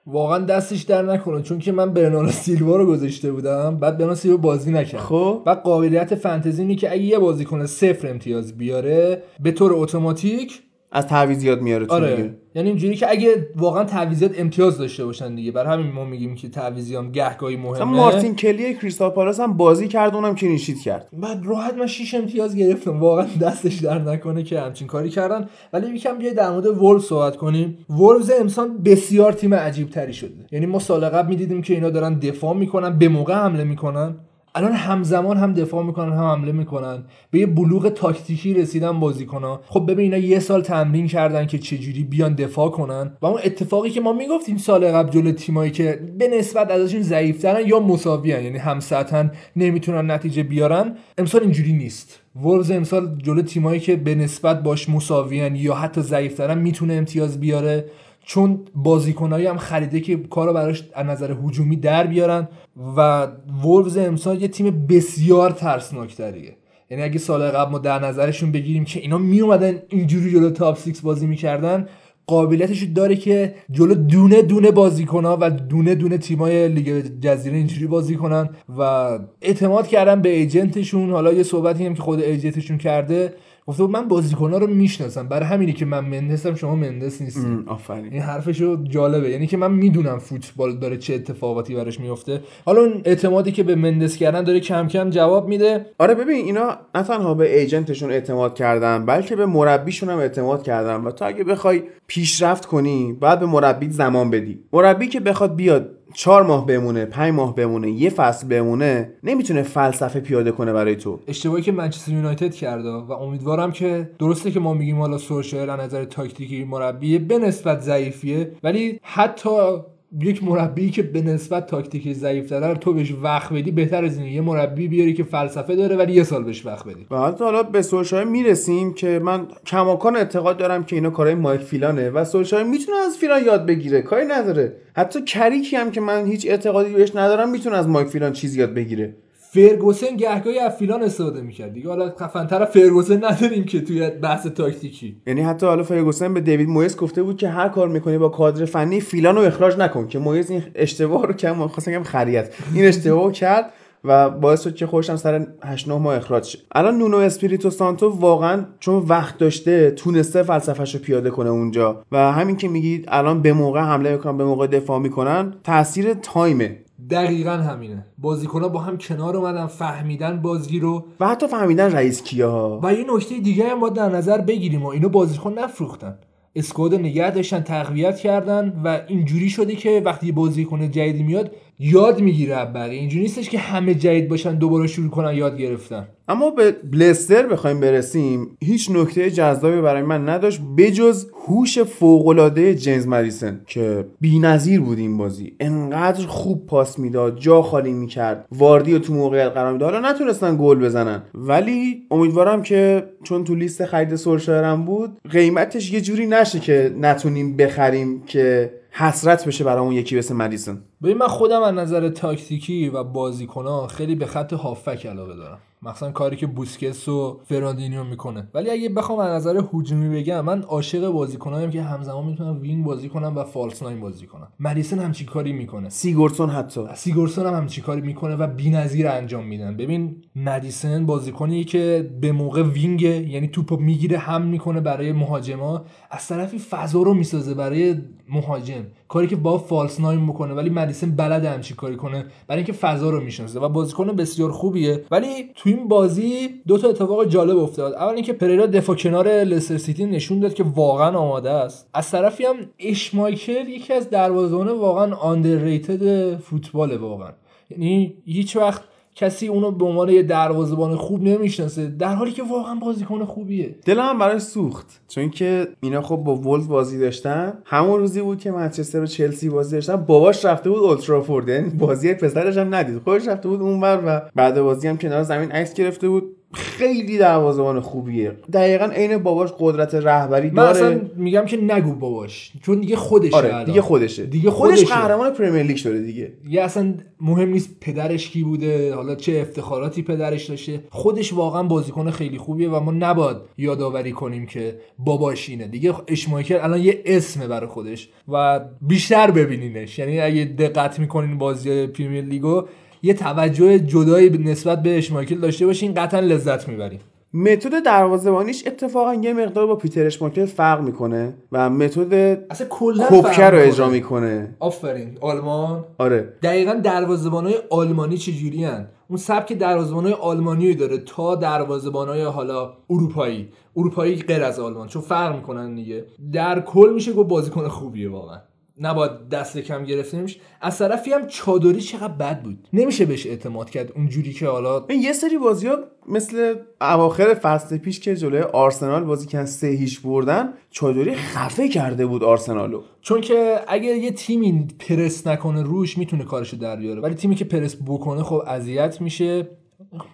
واقعا دستش در نکنه چون که من برناردو سیلوا رو گذاشته بودم بعد برناردو سیلوا بازی نکرد. خب. و قابلیت فانتزی اینه که اگه یه بازیکن صفر امتیاز بیاره به طور اتوماتیک از تعویضیات میاره تو آره. دیگه. یعنی اینجوری که اگه واقعا تعویضات امتیاز داشته باشن دیگه. برای همین ما میگیم که تعویضی هم گهگاهی مثلا مهمه مارتین کلی کریستال پالاس هم بازی کرد اونم clean sheet کرد. بعد راحت من 6 امتیاز گرفتم. واقعا دستش در نکنه که همچین کاری کردن. ولی یکم بیاید در مورد وولف صحبت کنیم. وولفز امسال بسیار تیم عجیب تری شده. یعنی ما سال قبل می‌دیدیم که اینا دارن دفاع می‌کنن به موقع حمله می‌کنن. الان همزمان هم دفاع می‌کنن هم حمله می‌کنن. به یه بلوغ تاکتیکی رسیدن بازیکنها. خب ببین اینا یه سال تمرین کردن که چجوری بیان دفاع کنن. و اون اتفاقی که ما می‌گفتیم سال قبل جلو تیمایی که به نسبت ازشون ضعیفترن یا مساویان یعنی هم نمی‌تونن نتیجه بیارن امسال اینجوری نیست. ورز امسال جلو تیمایی که به نسبت باش مساویان یا حتی ضعیفترن می‌تونه امتیاز بیاره. چون بازیکنایی هم خریده که کارو براش از نظر هجومی در بیارن و وولفز امسال یه تیم بسیار ترسناکتریه. یعنی اگه سال قبل ما در نظرشون بگیریم که اینا می اومدن اینجوری جلو تاپ 6 بازی می‌کردن قابلیتش داره که جلو دونه دونه بازیکنها و دونه دونه تیمای لیگ جزیره اینجوری بازی کنن و اعتماد کردن به ایجنتشون حالا یه صحبتی هم که خود ایجنتشون کرده گفته بود من بازیکنها رو می‌شناسم. برای همینی که من مندسم شما مندس نیستی. آفرین. این حرفشو جالبه. یعنی که من می‌دونم فوتبال داره چه اتفاقاتی براش میفته حالا اون اعتمادی که به مندس کردن داره کم کم جواب میده. آره ببین اینا نه تنها به ایجنتشون اعتماد کردن بلکه به مربیشون هم اعتماد کردن. و تو اگه بخوای پیشرفت کنی باید به مربی زمان بدی. مربی که بخواد بیاد چهار ماه بمونه پنج ماه بمونه یه فصل بمونه نمی‌تونه فلسفه پیاده کنه برای تو. اشتباهی که منچستر یونایتد کرده و امیدوارم که درسته که ما میگیم حالا سورشر از نظر تاکتیکی مربی به نسبت ضعیفیه ولی حتی یک مربی که به نسبت تاکتیکی ضعیف داره تو بهش وقت بدی بهتر از اینه. یه مربی بیاری که فلسفه داره ولی یه سال بهش وقت بدی. حتی حالا به سولشایر می‌رسیم که من کماکان اعتقاد دارم که اینا کارهای مایک فیلانه و سولشایر می‌تونه از فیلان یاد بگیره. کاری نداره. حتی کریکی هم که من هیچ اعتقادی بهش ندارم می‌تونه از مایک فیلان چیزی یاد بگیره. فرگوسن گهگاهی از فیلان استفاده می‌کرد دیگه. حالا خفن‌تر فرگوسن نداریم که توی بحث تاکتیکی. یعنی حتی حالا فرگوسن به دیوید مویس گفته بود که هر کار می‌کنی با کادر فنی فیلان رو اخراج نکن که مویس این اشتباه رو کرد خواستم بگم خریت. این اشتباه کرد و باعث شد که خودشم سر 8 9 ماه اخراج شه. الان نونو اسپریتو سانتو واقعا چون وقت داشته تونسته فلسفه‌شو پیاده کنه اونجا. و همین که میگید الان به موقع حمله می‌کنن به موقع دفاع می‌کنن تاثیر time ه. دقیقا همینه. بازیکنها با هم کنار اومدن فهمیدن بازی رو. و حتی فهمیدن رئیس کیه ها و یه نکته دیگه هم باید در نظر بگیریم و اینو بازیکن نفروختن. اسکواد نگه داشتن تقویت کردن و اینجوری شده که وقتی بازیکن جدیدی میاد یاد می‌گیره بقیه اینجوری نیستش که همه جدید باشن دوباره شروع کنن یاد گرفتن. اما به بلستر بخوایم برسیم هیچ نکته جذابی برای من نداشت بجز هوش فوق‌العاده جیمز مدیسن که بی‌نظیر بود این بازی. انقدر خوب پاس می‌داد جا خالی می‌کرد واردی رو تو موقعیت قرار می‌داد. حالا نتونستن گل بزنن. ولی امیدوارم که چون تو لیست خرید سولشایر بود قیمتش یه جوری نشه که نتونیم بخریم که حسرت بشه برامون یکی مثل مدیسن ببین من خودم از نظر تاکتیکی و بازیکنها خیلی به خط هافبک علاقه دارم. مثلا کاری که بوسکس و فرناندینیو می‌کنه. ولی اگه بخوام از نظر هجومی بگم من عاشق بازیکنایم که همزمان می‌تونن wing بازی کنن و false nine بازی کنن مدیسن همچین کاری می‌کنه؟ سیگورسون حتی. سیگورسون هم همچین کاری می‌کنه و بی‌نظیر انجام میدن. ببین مدیسن بازیکنی که به موقع wing یعنی توپو می‌گیره فراهم می‌کنه برای مهاجما. از طرفی فضا رو می‌سازه برای مهاجم. کاری که با فالس ناین می‌کنه ولی مدیسن بلد همچین کاری کنه. برای اینکه فضا رو می‌شناسه و بازیکن بسیار خوبیه. ولی تو این بازی دو تا اتفاق جالب افتاد. اول اینکه پریرا دفاع کنار لستر سیتی نشون داد که واقعا آماده است. از طرفی هم اشمایکل یکی از دروازه‌بان واقعا آندرریتد فوتبال واقعا. یعنی هیچ وقت کسی اونو به عنوان یه دروازه‌بان خوب نمی‌شناسه. در حالی که واقعا بازیکن خوبیه. دلم هم براش سوخت. چون که اینا خب با ولز بازی داشتن. همون روزی بود که منچستر و چلسی بازی داشتن. باباش رفته بود اولترافورد یعنی بازی پسرش هم ندید. خودش رفته بود اونور و بعد بازی هم کنار زمین عکس گرفته بود. خیلی دروازه‌بان خوبیه. دقیقا عین باباش قدرت رهبری من داره. اصلا میگم که نگو باباش چون دیگه خودشه آره. دیگه خودشه. دیگه خودش خودشه. قهرمان پرمیر لیگ شده دیگه. دیگه اصلا مهم نیست پدرش کی بوده حالا چه افتخاراتی پدرش داشته. خودش واقعا بازیکن خیلی خوبیه و ما نباید یادآوری کنیم که باباش اینه. دیگه اشمایکل الان یه اسمه برای خودش و بیشتر ببینینش. یعنی اگه دقت می‌کنین بازی پریمیر لیگو یه توجه جدایی نسبت به اشمایکل داشته باشین قطعا لذت می‌برین متد دروازه‌بانیش اتفاقا یه مقدار با پیتر اشماکل فرق می‌کنه و متد اصلا کلا کوپکر فرق رو. اجرا می‌کنه. آفرین. آلمان. آره. دقیقا دروازه‌بانای آلمانی چجوری هن؟ اون سبک دروازه‌بانای آلمانی رو داره تا دروازه‌بانای حالا اروپایی. اروپایی غیر از آلمان چون فرق می‌کنن دیگه. در کل میشه گفت بازیکن خوبیه واقعا. نباید دست کم گرفته نمیشه از طرفی هم چادری چقدر بد بود. نمیشه بهش اعتماد کرد اونجوری که حالا یه سری بازی ها مثل اواخر فصل پیش که جلوی آرسنال بازی کردن سه هیچ بردن چادری خفه کرده بود آرسنالو. چون که اگه یه تیمی پرس نکنه روش می‌تونه کارشو در بیاره. ولی تیمی که پرس بکنه خب اذیت میشه.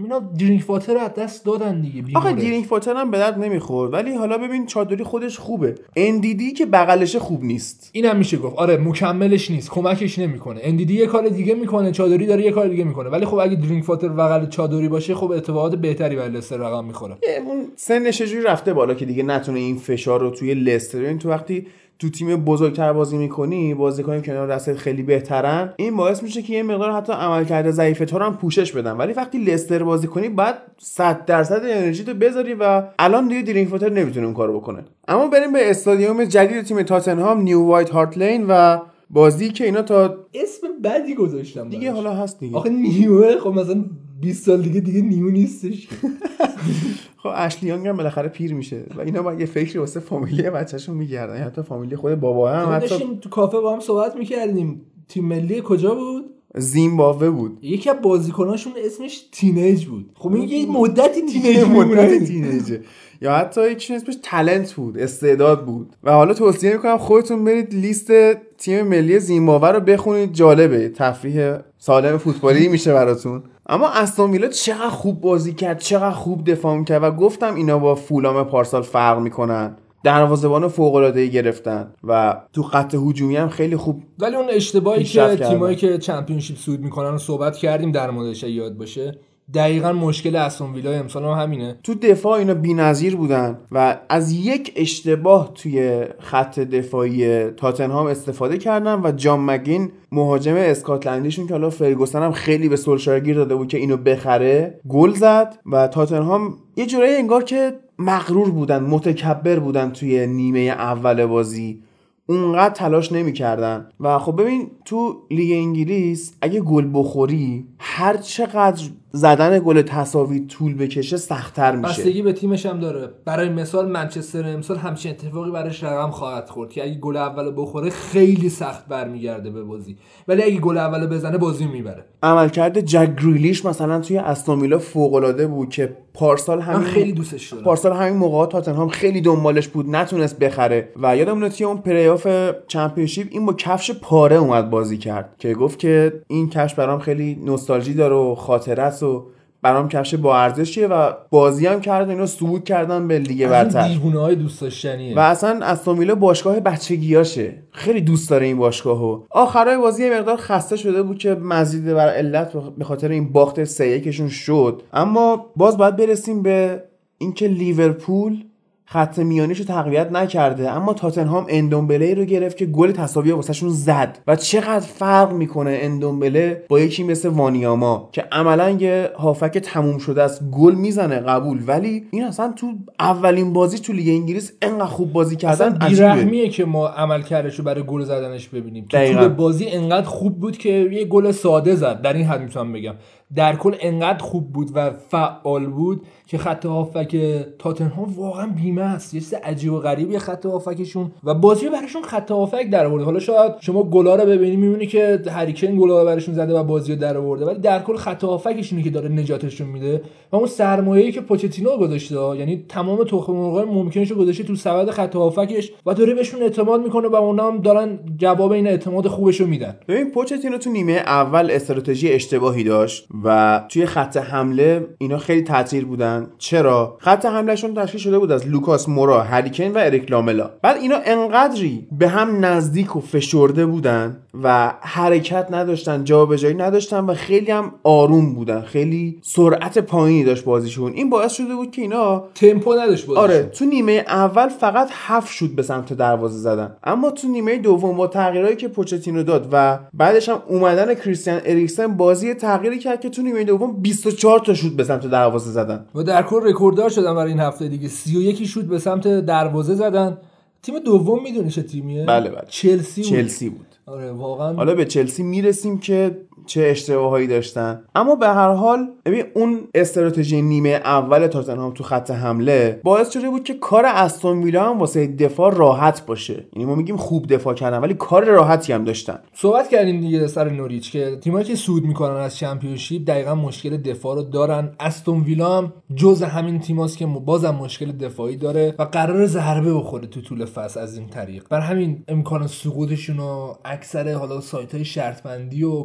اینا درینک واتر رو از دست دادن دیگه آخه بیمورد. دیرینگ فاتر هم به درد نمی‌خورد ولی حالا ببین چادری خودش خوبه. اندیدی که بغلشه خوب نیست. اینم میشه گفت. آره مکملش نیست کمکش نمی‌کنه. اندیدی یه کار دیگه می‌کنه چودری داره یه کار دیگه می‌کنه. ولی خب اگه درینک‌واتر بغل چودری باشه خب اتفاقات بهتری برای لستر رقم می‌خوره. اون سنش رفته بالا که دیگه نتونه این فشار رو توی لستر؟ این تو وقتی تو تیم بزرگتر بازی می‌کنی بازیکن کنار دستت خیلی بهترن این باعث میشه که یه مقدار حتی عملکرد ضعیف تو رو هم پوشش بدن ولی وقتی لستر بازی کنی باید 100 درصد انرژی تو بذاری و الان دیگه درینک‌واتر نمی‌تونه اون کارو بکنه اما بریم به استادیوم جدید تیم تاتنهام نیو وایت هارت لین و بازی که اینا تا اسم بدی گذاشتم دیگه. حالا هست دیگه آخه نیوه خب مثلا 20 سال دیگه دیگه نیو نیستش. خب اشلی یانگ هم بالاخره پیر میشه و اینا با یه فکری واسه فامیلی بچه‌شون میگردن. یعنی حتی فامیلی خود بابا هم ما حتی داشتیم تو کافه با هم صحبت می‌کردیم. تیم ملی کجا بود؟ زیمبابوه بود. یکی از بازیکناشون اسمش تینیج بود. خب این یه مدتی تینیج مدت میمونه تینیجه. یا حتی یکی اسمش تلنت بود استعداد بود. و حالا توصیه می‌کنم خودتون برید لیست تیم ملی زیمبابوه رو بخونید. جالبه. تفریح سالم فوتبالی میشه براتون. اما استون ویلا چقدر خوب بازی کرد چقدر خوب دفاع کرد و گفتم اینا با فولام پارسال فرق می‌کنن دروازه‌بان فوق‌العاده‌ای گرفتن و تو خط هجومی هم خیلی خوب ولی اون اشتباهی که. تیمایی که چمپیونشیپ سود می‌کنن رو صحبت کردیم در موردش یاد باشه دقیقا مشکل استون ویلا امسال هم همینه. تو دفاع اینا بی‌نظیر بودن و از یک اشتباه توی خط دفاعی تاتنهام استفاده کردن و جان مگین مهاجم اسکاتلندیشون که حالا فرگوسن هم خیلی به سولشایر گیر داده بود که اینو بخره گل زد و تاتنهام یه جورایی انگار که مغرور بودن متکبر بودن توی نیمه اول بازی. اونقدر تلاش نمی‌کردن. و خب ببین تو لیگ انگلیس اگه گل بخوری هر چقدر زدن گل تساوی طول بکشه سختتر میشه. بستگی به تیمش هم داره. برای مثال منچستر امسال همچین اتفاقی براش رقم خواهد خورد که اگه گل اول بخوره خیلی سخت برمیگرده به بازی. ولی اگه گل اول بزنه بازی می‌بره. عملکرد جک گریلیش مثلا توی استون ویلا فوق‌العاده بود که پارسال همین خیلی دوستش دارم. پارسال همین موقع تاتنهام خیلی دنبالش بود نتونست بخره و یادمونه توی اون پلی آف چمپیونشیپ این با کفش پاره اومد بازی کرد که گفت که این کفش برام خیلی نوستالژی داره و خاطره است و برام کفش با ارزشیه و بازی هم کرد اینا صعود کردن به لیگ برتر. دیوونه های دوست داشتنیه. و اصلا استون ویلا باشگاه بچگیاشه خیلی دوست داره این باشگاهو. آخرای بازی یه مقدار خسته شده بود که مزید بر علت به خاطر این باخت سه شد. اما باز باید برسیم به اینکه لیورپول خط میانیشو تقویت نکرده اما تاتنهام اندومبله رو گرفت که گل تساوی واسهشون زد. و چقدر فرق می‌کنه اندومبله با یکی مثل وانیاما که عملا یه هافک تموم شده است گل می‌زنه قبول. ولی این اصلا تو اولین بازی تو لیگ انگلیس انقدر خوب بازی کردن بیرحمیه که ما عمل رو برای گل زدنش ببینیم. تو. طول بازی انقدر خوب بود که یه گل ساده زد. در این حد می‌تونم بگم. در کل انقدر خوب بود و فعال بود که خط هافک تاتنهام واقعا بیمه است. یه چیز عجیب و غریبی خط هافکشون. و بازی براشون خط هافک در آورده. حالا شاید شما گلا رو ببینی می‌بینی که هریکن گلا براشون زده و بازی رو در آورده. ولی در کل خط هافکشونی که داره نجاتشون میده. و اون سرمایه‌ای که پوچتینو گذاشته یعنی تمام تخم مرغای ممکنش گذاشته تو سبد خط هافکش و داره بهشون اعتماد می‌کنه و اونا هم دارن جواب این اعتماد خوبش رو میدن. ببین پوچتینو تو نیمه اول استراتژی اشتباهی داشت و توی خط حمله اینا خیلی تاثیر بودن. چرا؟ خط حملهشون تشکیل شده بود از لوکاس مورا هریکن و اریک لاملا. بعد اینا انقدری به هم نزدیک و فشرده بودن و حرکت نداشتن جابجایی نداشتن و خیلی هم آروم بودن. خیلی سرعت پایینی داشت بازیشون. این باعث شده بود که اینا تمپو نداشت بازیشون. آره تو نیمه اول فقط هفت شد به سمت دروازه زدن. اما تو نیمه دوم با تغییرایی که پوچتینو داد و بعدش هم اومدن کریستیان اریکسن بازی تغییری کرد که تو نیمه دوم 24 تا شوت به سمت دروازه زدن. و در کل رکورددار شدن برای این هفته دیگه. 31 شوت به سمت دروازه زدن. تیم دوم می‌دونی چه تیمیه؟ بله بله. چلسی بود. چلسی بود. آره واقعا حالا به چلسی می‌رسیم که چه اشتباهایی داشتن. اما به هر حال ببین اون استراتژی نیمه اول تاتنهام تو خط حمله باعث شده بود که کار استون ویلا هم واسه دفاع راحت باشه. یعنی ما میگیم خوب دفاع کردن ولی کار راحتی هم داشتن. صحبت کردیم دیگه سر نوریچ که تیمایی که سود می‌کنن از چمپیونشیپ دقیقا مشکل دفاع رو دارن. استون ویلا هم جز همین تیماست که بازم مشکل دفاعی داره و قرار ضربه بخوره تو طول فصل از این طریق. بر همین امکان سقوطشون رو اکثر حالا سایت های شرط بندی و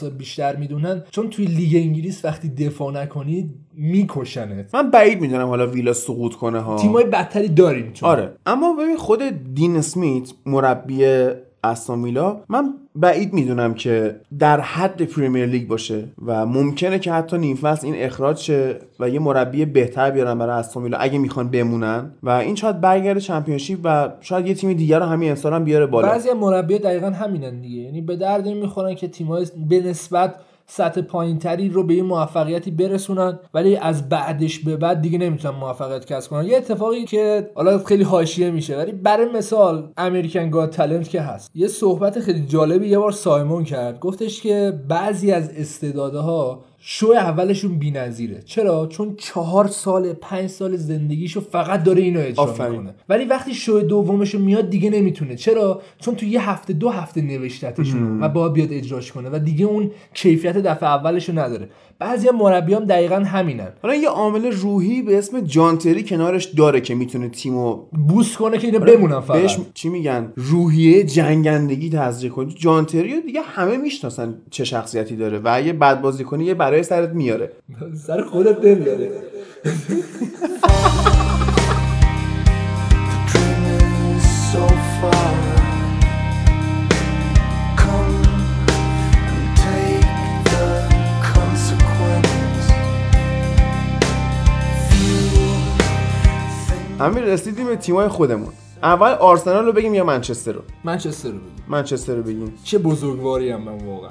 کارشناسا بیشتر می‌دونن چون توی لیگ انگلیس وقتی دفاع نکنید میکشنت. من بعید می‌دونم حالا ویلا سقوط کنه ها. تیمای بدتری داریم چون آره. اما ببین خود دین اسمیت مربی استون من بعید می‌دونم که در حد پریمیر لیگ باشه و ممکنه که حتی نیم این اخراج شه و یه مربی بهتر بیارن برای استون اگه می‌خوان بمونن. و این شاید برگرده چمپیونشیپ و شاید یه تیم دیگر رو همین امسال هم بیاره بالا. بعضی مربی دقیقا همینن دیگه. یعنی به درد این می‌خورن که تیم‌های به نسبت سطح پایینتری رو به این موفقیتی برسونن ولی از بعدش به بعد دیگه نمی‌تونن موفقیت کسب کنن. یه اتفاقی که حالا خیلی حاشیه میشه ولی برای مثال امریکن گاد تالنت که هست. یه صحبت خیلی جالبی یه بار سایمون کرد. گفتش که بعضی از استعدادها شو اولشون بی‌نظیره. چرا؟ چون چهار سال پنج سال زندگیشو فقط داره اینو اجرا آفرین. می‌کنه. ولی وقتی شو دومشو میاد دیگه نمی‌تونه. چرا؟ چون تو یه هفته دو هفته نوشتتشون و باید بیاد اجراش کنه و دیگه اون کیفیت دفعه اولشو نداره. بعضی مربی هم دقیقا همینن. حالا یه عامل روحی به اسم جانتری کنارش داره که می‌تونه تیمو بوست کنه که اینا بمونن فقط. بهش چی میگن؟ روحیه جنگندگی تزریق کنی. جانتری دیگه همه می‌شناسن چه شخصیتی داره و اگه بد بازی کنی یه برای سرت میاره. سر خودت نمیاره. همین رسیدیم به تیمای خودمون. اول آرسنال رو بگیم یا منچستر رو؟ منچستر رو بگیم. منچستر رو بگیم. چه بزرگواری هم من واقعا.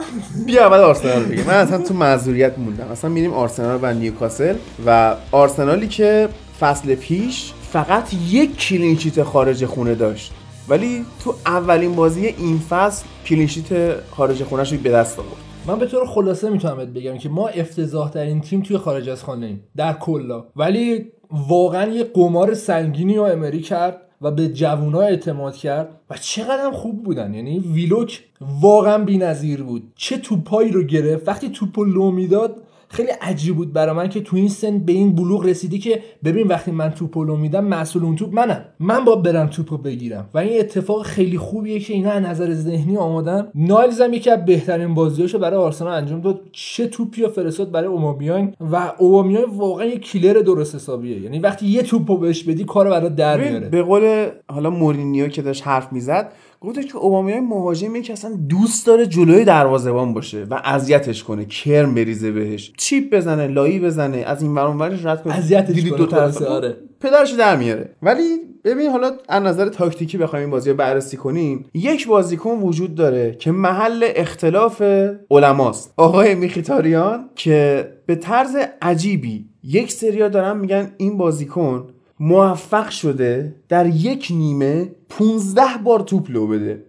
بیا اول آرسنال بگیم. من اصلا تو معذوریت موندم. اصلا میریم آرسنال و نیوکاسل و آرسنالی که فصل پیش فقط یک clean sheet خارج خونه داشت. ولی تو اولین بازی این فصل clean sheet خارج خونه‌ش رو به دست آورد. من به طور خلاصه می‌تونم بهت بگم که ما افتضاح ترین تیم توی خارج از خانه ایم در کلا. ولی واقعا یه قمار سنگینی رو امری کرد و به جوونا اعتماد کرد و چقدر خوب بودن. یعنی ویلوک واقعا بی‌نظیر بود. چه توپایی رو گرفت. وقتی توپو لو می‌داد خیلی عجیب بود برای من که تو این سن به این بلوغ رسیدی که ببین وقتی من توپو لو میدم مسئول اون توپ منم. من با برم توپو بگیرم. و این اتفاق خیلی خوبیه که اینا از نظر ذهنی آمادن. نایلز هم یکی از بهترین بازیاشو برای آرسنال انجام داد. چه توپی رو فرستاد برای اوبامیان و اوبامیان واقعا یه کیلر درست حسابیه. یعنی وقتی یه توپو بهش بدی کارو برات در میاره. به قول حالا مورینیو که داشت حرف می‌زد گفتش که اوبامیان مهاجمی که اصلا دوست داره جلوی دروازه‌بان باشه و اذیتش کنه. کرم بریزه بهش. چیپ بزنه لایی بزنه از این ور اون ورش رد کنه. اذیتش کنه دو طرف آره. پدرش در میاره. ولی ببین حالا از نظر تاکتیکی بخوایم این بازی رو بررسی کنیم یک بازیکن وجود داره که محل اختلاف علماست. آقای میخیتاریان که به طرز عجیبی یک سریا دارن میگن این بازیکن موفق شده در یک نیمه 15 بار توپ لو بده.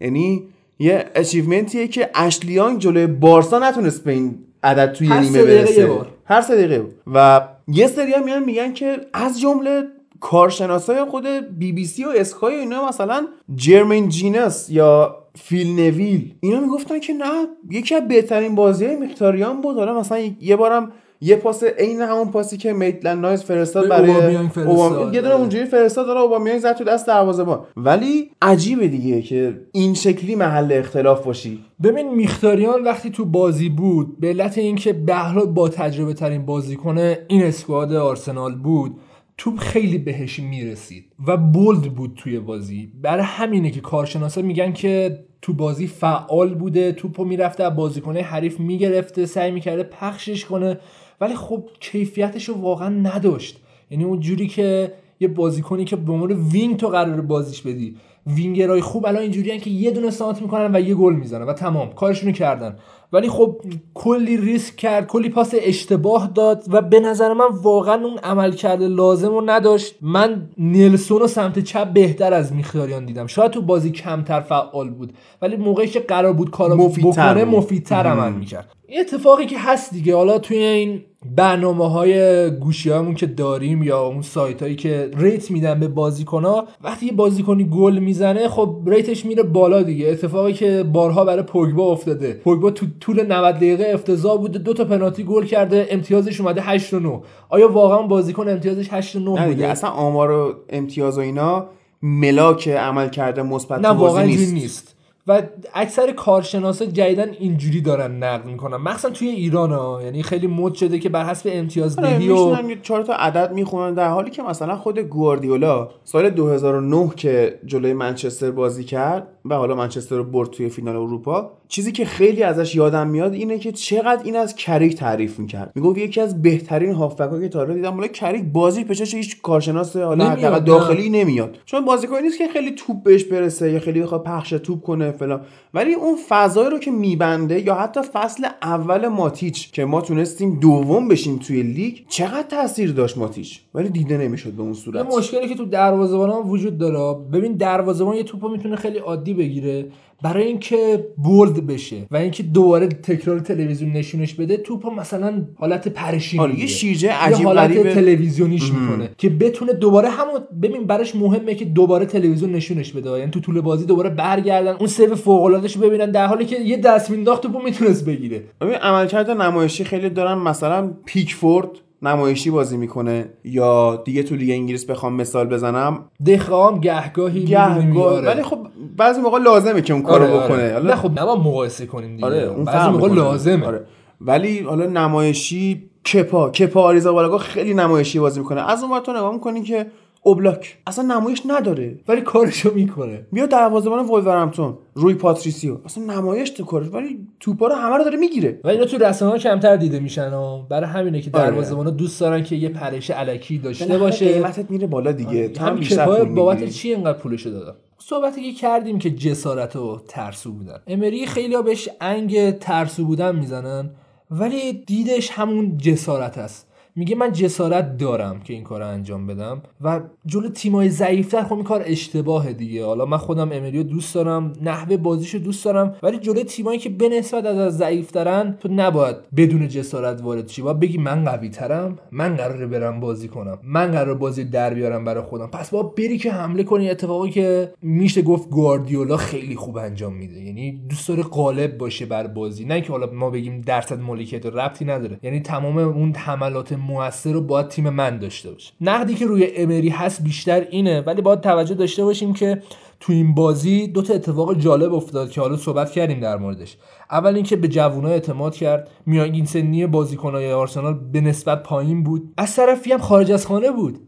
یعنی یه achievement یه که اشلی یانگ جلوی بارسا نتونست به این عدد توی نیمه برسه. یه بار. هر سه دقیقه و یه سری هم میان میگن که از جمله کارشناسای خود بی بی سی و اسکای و اینا مثلا جرمین جیناس یا فیل نویل اینا می‌گفتن که نه یکی از بهترین بازی های مخیتاریان بود. حالا مثلا یه بارم یه پاس عین همون پاسی که میتلند نایز فرستاد برای اوبامیانگ فرستاد. یه دونه آره. اونجوری فرستاد داره اوبامیانگ زد تو دست دروازه‌بان ولی عجیبه دیگه که این شکلی محل اختلاف باشی ببین میختاریان وقتی تو بازی بود به علت اینکه بهرا با تجربه ترین بازیکن این اسکواد آرسنال بود توپ خیلی بهش می‌رسید و بولد بود توی بازی برای همینه که کارشناسا میگن که تو بازی فعال بوده توپو می‌رفته از بازیکنه حریف می‌گرفته سعی می‌کرده پخشش کنه ولی خب کیفیتش رو واقعا نداشت. یعنی اون جوری که یه بازیکنی که به عنوان وینگر تو قراره بازیش بدی. وینگرای خوب الان اینجوریان که یه دونه سانتر می‌کنن و یه گل می‌زنن و تمام. کارشونو کردن. ولی خب کلی ریسک کرد کلی پاس اشتباه داد و به نظر من واقعا اون عملکرد لازم رو نداشت. من نلسون رو سمت چپ بهتر از مخیتاریان دیدم. شاید تو بازی کمتر فعال بود. ولی موقعی که قرار بود کارو مفیدتر بکنه. مفیدتر عمل می‌کرد. اتفاقی که هست دیگه. حالا توی این برنامه های گوشی همون که داریم یا اون سایت هایی که ریت میدن به بازیکن ها وقتی یه بازیکنی گل می‌زنه خب ریتش میره بالا دیگه. اتفاقی که بارها برای پوگبا افتاده. پوگبا تو طول 90 دقیقه افتضاح بوده دو تا پنالتی گل کرده امتیازش اومده 8 و 9 آیا واقعا بازیکن امتیازش 8 و 9 نه بوده؟ اصلا آمار و امتیاز و اینا ملاک عمل کرده مثبت نه واقعا نیست. نیست. و اکثر کارشناسا جدیدن اینجوری دارن نقد می‌کنن. مخصوصا توی ایران ها یعنی خیلی مد شده که بر حسب آره امتیازدهی و چهار تا عدد می‌خونن در حالی که مثلا خود گواردیولا سال 2009 که جلوی منچستر بازی کرد و حالا منچستر رو برد توی فینال اروپا چیزی که خیلی ازش یادم میاد اینه که چقدر این از کریک تعریف می‌کرد. می‌گفت یکی از بهترین هافبک که تا حالا دیدم حالا کریک بازی پشش هیچ کارشناس حالا. داخلی نمیاد. چون بازیکنی نیست که خیلی توپ بهش برسه یا خیلی بخواد پخش توپ کنه فلان. ولی اون فضایی رو که میبنده یا حتی فصل اول ماتیچ که ما تونستیم دوم بشیم توی لیگ چقدر تاثیر داشت ماتیچ؟ ولی دیده نمی‌شد به اون صورت. مشکلی که تو دروازه‌بان وجود داره ببین دروازه‌بان یه توپو می‌تونه خیلی عادی بگیره. برای اینکه bold بشه و اینکه دوباره تکرار تلویزیون نشونش بده توپو مثلا حالت پرشی آره، یه. شیرجه یه عجیب حالت غریبه. تلویزیونیش می‌کنه که بتونه دوباره همون ببین براش مهمه که دوباره تلویزیون نشونش بده یعنی تو طول بازی دوباره برگردن اون save فوق العاده ببینن در حالی که یه دست مینداخت توپو می‌تونست بگیره ببین عملکرد نمایشی خیلی دارن مثلا پیکفورد نمایشی بازی می‌کنه یا دیگه تو لیگ انگلیس بخوام مثال بزنم دخئا هم گهگاهی می‌بینیم، گاه آره. ولی خب بعضی موقع لازمه که اون کارو آره، بکنه آره. نه خب نباید مقایسه کنیم دیگه آره اون بعضی موقع. لازمه آره. ولی حالا نمایشی کپا کپا آریسابالاگا خیلی نمایشی بازی می‌کنه از اون تو نگاه می‌کنی که اوبلاک اصلا نمایش نداره ولی کارشو می‌کنه. بیا دروازه‌بان ولورهمپتون روی پاتریسیو. اصلا نمایش تو کارش ولی توپا رو همه رو داره می‌گیره. و اینا تو رسانه کمتر دیده میشن و برای همینه که آره. دروازه‌بانا دوست دارن که یه پرش علکی داشته باشه. قیمتت میره بالا دیگه. تو هم بیشتر بابت. چی اینقدر پولشو دادن صحبتی که کردیم که جسارت و ترسو بودن. امری خیلی بهش انگ ترسو بودن می‌زنن ولی دیدش همون جسارت است. میگه من جسارت دارم که این کار رو انجام بدم و جلو تیمای ضعیفتر خب این کار اشتباهه دیگه. حالا من خودم امریو دوست دارم نحوه بازیشو دوست دارم ولی جلوی تیمایی که به نسبت از ضعیفترن تو نباید بدون جسارت وارد شی. باید بگی من قوی ترم من قراره برم بازی کنم. من قراره بازی در بیارم برای خودم. پس باید بری که حمله کنی. اتفاقی که میشه گفت گواردیولا خیلی خوب انجام میده. یعنی دوست داره غالب باشه بر بازی. نه که حالا ما بگیم درصد مالکیت ربطی نداره. یعنی تمام اون حملات موثر رو باید تیم من داشته باشه. نقدی که روی امری هست بیشتر اینه ولی باید توجه داشته باشیم که تو این بازی دو تا اتفاق جالب افتاد که حالا صحبت کردیم در موردش. اول اینکه به جوونا اعتماد کرد. میانگین سنی بازیکنای آرسنال به نسبت پایین بود. از طرفی هم خارج از خانه بود.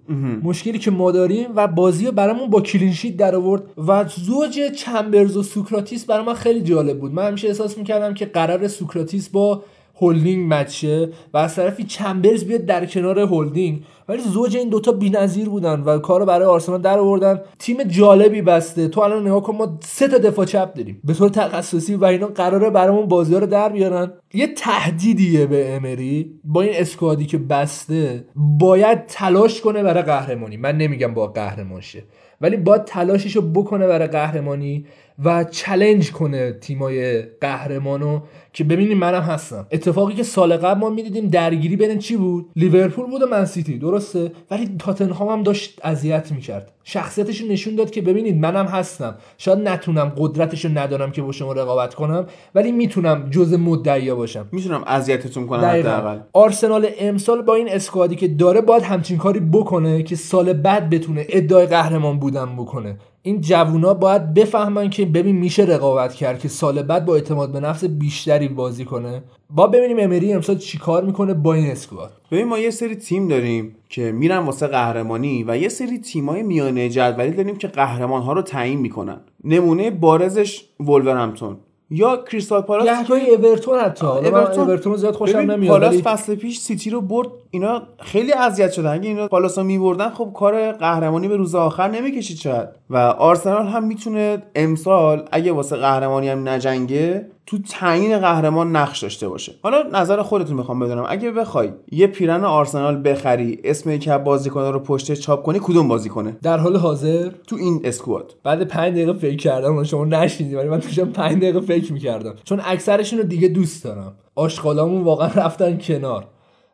مشکلی که ما داریم و بازی رو برامون با clean sheet در آورد و زوج چمبرز و سوکراتیس برای من خیلی جالب بود. من همیشه احساس می‌کردم که قراره سوکراتیس با هولدینگ match ه و از طرفی چمبرز بیاد در کنار هولدینگ. ولی زوج این دوتا بی‌نظیر بودن و کارو برای آرسنال در آوردن. تیم جالبی بسته. تو الان نگاه کن ما سه تا دفاع چپ داریم. به طور تخصصی و اینا قراره برامون بازی رو در بیارن. یه تهدیدیه به امری. با این squad ی که بسته باید تلاش کنه برای قهرمانی. من نمیگم باید قهرمان شه ولی باید تلاشش رو بکنه برای قهرمانی. و چلنج کنه تیمای قهرمانو که ببینیم منم هستم. اتفاقی که سال قبل ما می‌دیدیم درگیری بین چی بود؟ لیورپول بود و منسیتی درسته؟ ولی تاتنهام هم داشت اذیت می‌کرد. شخصیتش نشون داد که ببینید منم هستم. شاید نتونم قدرتش رو ندارم که با شما رقابت کنم ولی می‌تونم جز مدعیا باشم. می‌تونم اذیتتون کنم. حداقل. آرسنال امسال با این اسکوادی که داره باید همچین کاری بکنه که سال بعد بتونه ادعای قهرمان بودن بکنه. این جوونا باید بفهمن که ببین میشه رقابت کرد که سال بعد با اعتماد به نفس بیشتری بازی کنه. باید ببینیم امری امسال چیکار می‌کنه با این squad. ببین ما یه سری تیم داریم که میرن واسه قهرمانی و یه سری تیمای میانه جدولی داریم که قهرمان ها رو تعیین می‌کنن. نمونه بارزش ولورهمپتون. یا کریستال پالاس گهگاهی اورتون حتی اورتون. اورتون زیاد خوشم نمیاد پالاس فصل پیش سیتی رو برد اینا خیلی اذیت شدن اگه اینا پالاس رو میبردن خب کار قهرمانی به روز آخر نمی‌کشید شاید و آرسنال هم می‌تونه امسال اگه واسه قهرمانی هم نجنگه تو تعیین قهرمان نقش داشته باشه. حالا نظر خودتون می‌خوام بدونم. اگه بخوای یه پیرن آرسنال بخری اسم یکی از بازیکن‌ها رو پشتش چاپ کنی کدوم بازیکنه در حال حاضر؟ تو این اسکواد. بعد پنج دقیقه فکر کردم شما نشنیدی ولی من داشتم پنج دقیقه فکر می‌کردم. چون اکثرشون رو دیگه دوست دارم. آشغالامون واقعا رفتن کنار.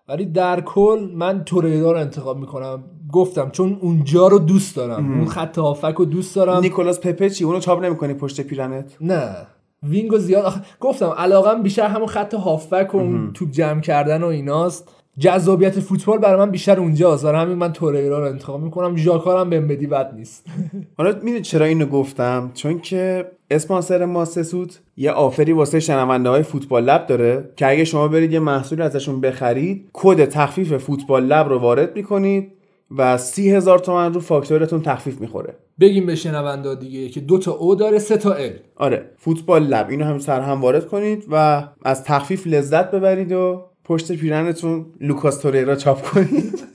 ولی در کل من توریرا رو انتخاب می‌کنم. گفتم چون اونجا رو دوست دارم. اون خط هافک رو دوست دارم. نیکولاس پپه چی اونو چاپ نمی‌کنی پشت پیرنت؟ نه. وینگو زیاد آخه گفتم علاقم بیشتر همون خط هافک و اون توپ جمع کردن و ایناست. جذابیت فوتبال برای من بیشتر اونجاست. برای همین من توریرا رو انتخاب می‌کنم. ژاکارم بهم بدی بد نیست. حالا می‌دونی چرا اینو گفتم؟ چون که اسپانسر ما سسود یه offer ی واسه شنونده های فوتبال لب داره که اگه شما برید یه محصول ازشون بخرید کد تخفیف فوتبال لب رو وارد می‌کنید. و سی هزار تومن رو فاکتورتون تخفیف می‌خوره. بگیم به شنونده دیگه که دو تا O داره سه تا L. آره فوتبال لب. اینو هم سر هم وارد کنید و از تخفیف لذت ببرید و پشت پیرنتون لوکاس توریرا چاپ کنید.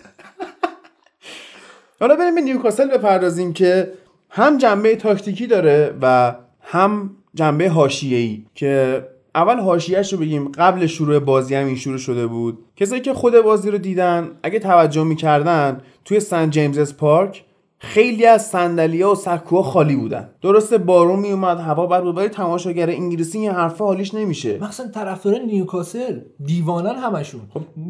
حالا بریم به نیوکاسل بپردازیم که هم جنبه تاکتیکی داره و هم جنبه حاشیه‌ای که اول حاشیه‌اش رو بگیم قبل شروع بازی هم این شروع شده بود. کسایی که خود بازی رو دیدن اگه توجه می‌کردن توی سن جیمزز پارک خیلی از صندلی‌ها و سکوها خالی بودن. درسته بارون میومد هوا بد بود ولی تماشاگر انگلیسی این حرفا حالیش نمیشه. مثلا طرفدار نیوکاسل دیوانن همشون.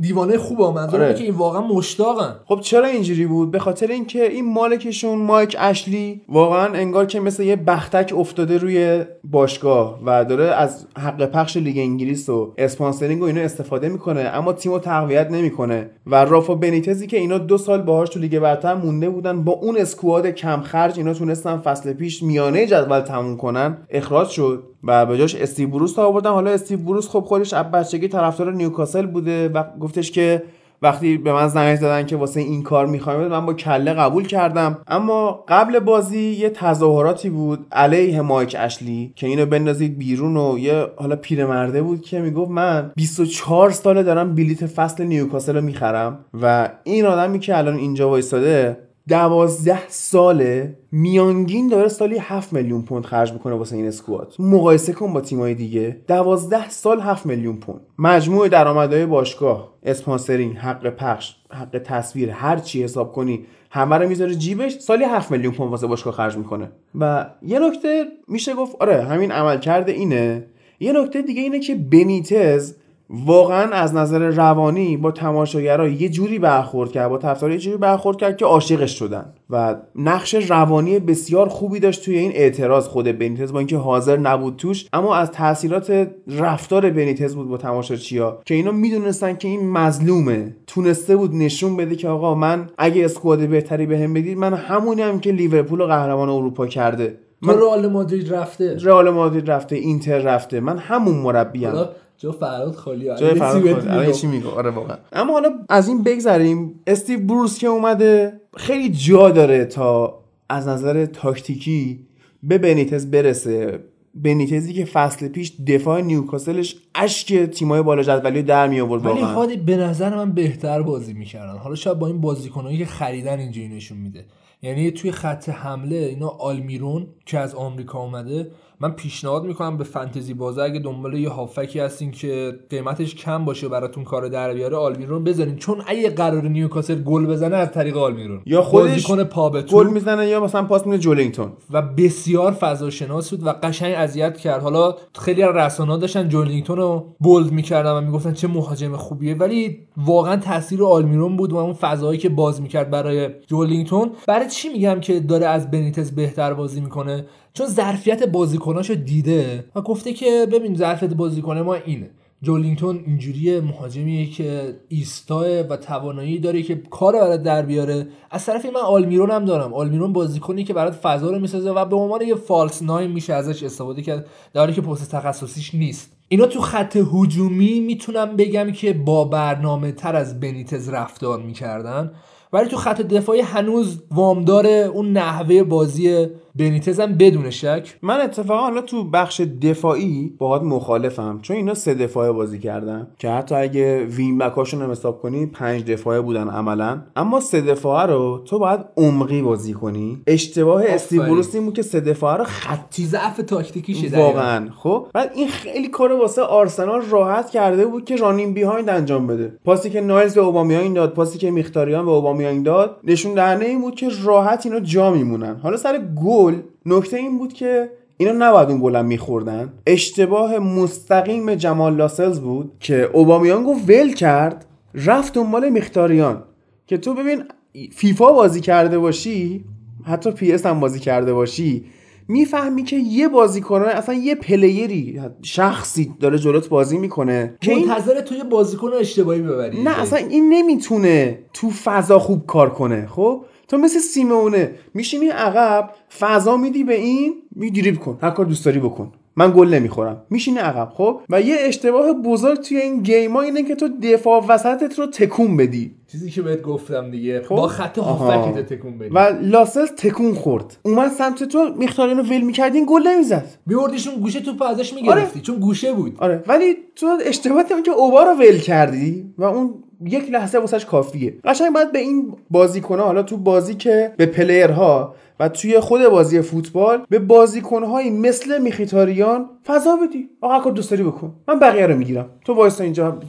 دیوانه خوبه منظورم آره. که این واقعا مشتاقن. خب چرا اینجوری بود؟ به خاطر اینکه این مالکشون مایک اشلی واقعا انگار که مثل یه بختک افتاده روی باشگاه و داره از حق پخش لیگ انگلیس و sponsoring و اینا استفاده می‌کنه اما تیمو تقویت نمی‌کنه. و رافا بنیتزی که اینا دو سال باهاش تو لیگ برتر مونده بودن با اون squad کم خرج اینا تونستن فصل پیش میانه جدول تموم کنن اخراج شد و به جاش استیو بروس رو آوردن. حالا استیو بروس خب خودش از بچگی طرفدار نیوکاسل بوده و گفتش که وقتی به من زنگ زدن که واسه این کار می‌خوایم من با کله قبول کردم. اما قبل بازی یه تظاهراتی بود علیه مایک اشلی که اینو بندازید بیرون و یه حالا پیرمرده بود که می‌گفت من 24 ساله دارم بلیت فصل نیوکاسل رو می‌خرم و این آدمی که الان اینجا وایساده دوازده ساله میانگین داره سالی 7 میلیون پوند خرج می‌کنه واسه این squad. مقایسه کن با تیمای دیگه. دوازده سال 7 میلیون پوند. مجموع درآمدهای باشگاه sponsoring حق پخش حق تصویر هر چی حساب کنی همه رو می‌ذاره جیبش سالی 7 میلیون پوند واسه باشگاه خرج می‌کنه. و یه نکته میشه گفت آره همین عملکرد اینه. یه نکته دیگه اینه که بنیتز واقعا از نظر روانی با تماشاگرها یه جوری برخورد کرد با طرفدارا یه جوری برخورد کرد که عاشقش شدن و نقش روانی بسیار خوبی داشت توی این اعتراض خود بنیتز با اینکه حاضر نبود توش اما از تاثیرات رفتار بنیتز بود با تماشاچیا که اینا می‌دونستن که این مظلومه. تونسته بود نشون بده که آقا من اگه اسکواد بهتری بهم بدید من همونی هم که لیورپول قهرمان اروپا کرده. تو رئال مادرید رفته. رئال مادرید رفته اینتر رفته. من همون مربیم. جا فراد خالی جای فرق خود الان چی میگه؟ آره واقعا. اما حالا از این بگذریم. استیو بروس که اومده خیلی جا داره تا از نظر تاکتیکی به بنیتز برسه. بنیتزی که فصل پیش دفاع نیوکاسلش اشک تیمای بالا جدولی رو در می آورد ولی واقعا. هادی به نظر من بهتر بازی می‌کردن. حالا شاید با این بازیکنایی که خریدن اینجوری نشون میده. یعنی توی خط حمله اینا آلمیرون که از آمریکا اومده من پیشنهاد می‌کنم به فانتزی بازه اگه دنبال یه هافکی هستین که قیمتش کم باشه براتون کار در بیاره آلمیرون بزنین. چون اگه قرار نیوکاسل گل بزنه از طریق آلمیرون یا خودش پا گل می‌زنه یا مثلا پاس میده جولینگتون. و بسیار فضاشناس بود و قشنگ اذیت کرد. حالا خیلی رسانه‌ها داشتن جولینگتون رو bold می‌کردن و می‌گفتن چه مهاجم خوبیه. ولی واقعا تاثیر آلمیرون بود و اون فضایی که باز می‌کرد برای جولینگتون. برای چی میگم که داره از بنیتز بهتر بازی می‌کنه؟ چون ظرفیت بازیکناشو دیده و گفته که ببین ظرفیت بازیکن ما اینه. جولینگتون اینجوری مهاجمیه که ایستاه و توانایی داره که کار برات در بیاره. از طرف من آلمیرون هم دارم. آلمیرون بازیکنی که برات فضا رو می‌سازه و به عنوان یه فالس ناین میشه ازش استفاده کرد در حالی که پست تخصصیش نیست. اینا تو خط هجومی می‌تونم بگم که با برنامه تر از بنیتز رفتار می‌کردن. ولی تو خط دفاعی هنوز وامدار اون نحوه بازی بنیتز هم بدون شک. من اتفاقا حالا تو بخش دفاعی باهات مخالفم چون اینا سه دفاعه بازی کردن. که حتی اگه وین بکاشون هم حساب کنی پنج دفاعه بودن عملا. اما سه دفاعه رو تو باید عمقی بازی کنی. اشتباه استیو. بروس این بود که سه دفاعه رو خطی ضعف تاکتیکیشه دقیقاً. واقعا. خب؟ بعد این خیلی کار واسه آرسنال راحت کرده بود که رانین بیهایند انجام بده. پاسی که نایلز به اوبامیانگ داد پاسی که میختاریان به اوبامیانگ داد نشون دهنده این بود که راحت اینا جا میمونن. حالا سر گل نکته این بود که اینا نباید اون گلم میخوردن. اشتباه مستقیم جمال لاسلز بود که اوبامیانگو ول کرد رفت دنبال میختاریان که تو ببین فیفا بازی کرده باشی حتی PES هم بازی کرده باشی می‌فهمی که یه بازیکن اصلا یه player ی شخصی داره جلوت بازی می‌کنه که منتظر توی بازیکن رو اشتباهی ببری. نه اصلا این نمی‌تونه تو فضا خوب کار کنه خب؟ تو مثل سیمونه میشینی عقب فضا میدی به این میدریب کن. هر کار دوست داری بکن. من گل نمی‌خورم. میشینی عقب خب؟ و یه اشتباه بزرگ توی این گیما اینه که تو دفاع وسطت رو تکون بدی. چیزی که بهت گفتم دیگه. خب؟ با خط آها. هافکت تکون بدی. و لاسلز تکون خورد. اومد سمت تو میختاریانو ول می‌کردی این گل نمی‌زد. میوردیشون گوشه توپ ازش می‌گرفتی. چون گوشه بود. آره. ولی تو اشتباه هم که اوبا رو ول کردی و اون یک لحظه واسش کافیه. قشنگ باید به این بازیکنها حالا تو بازی که به پلیرها و توی خود بازی فوتبال به بازیکنهایی مثل میخیتاریان فضا بدی. آقا کار دوست داری بکن. من بقیه رو می‌گیرم. تو وایسا اینجا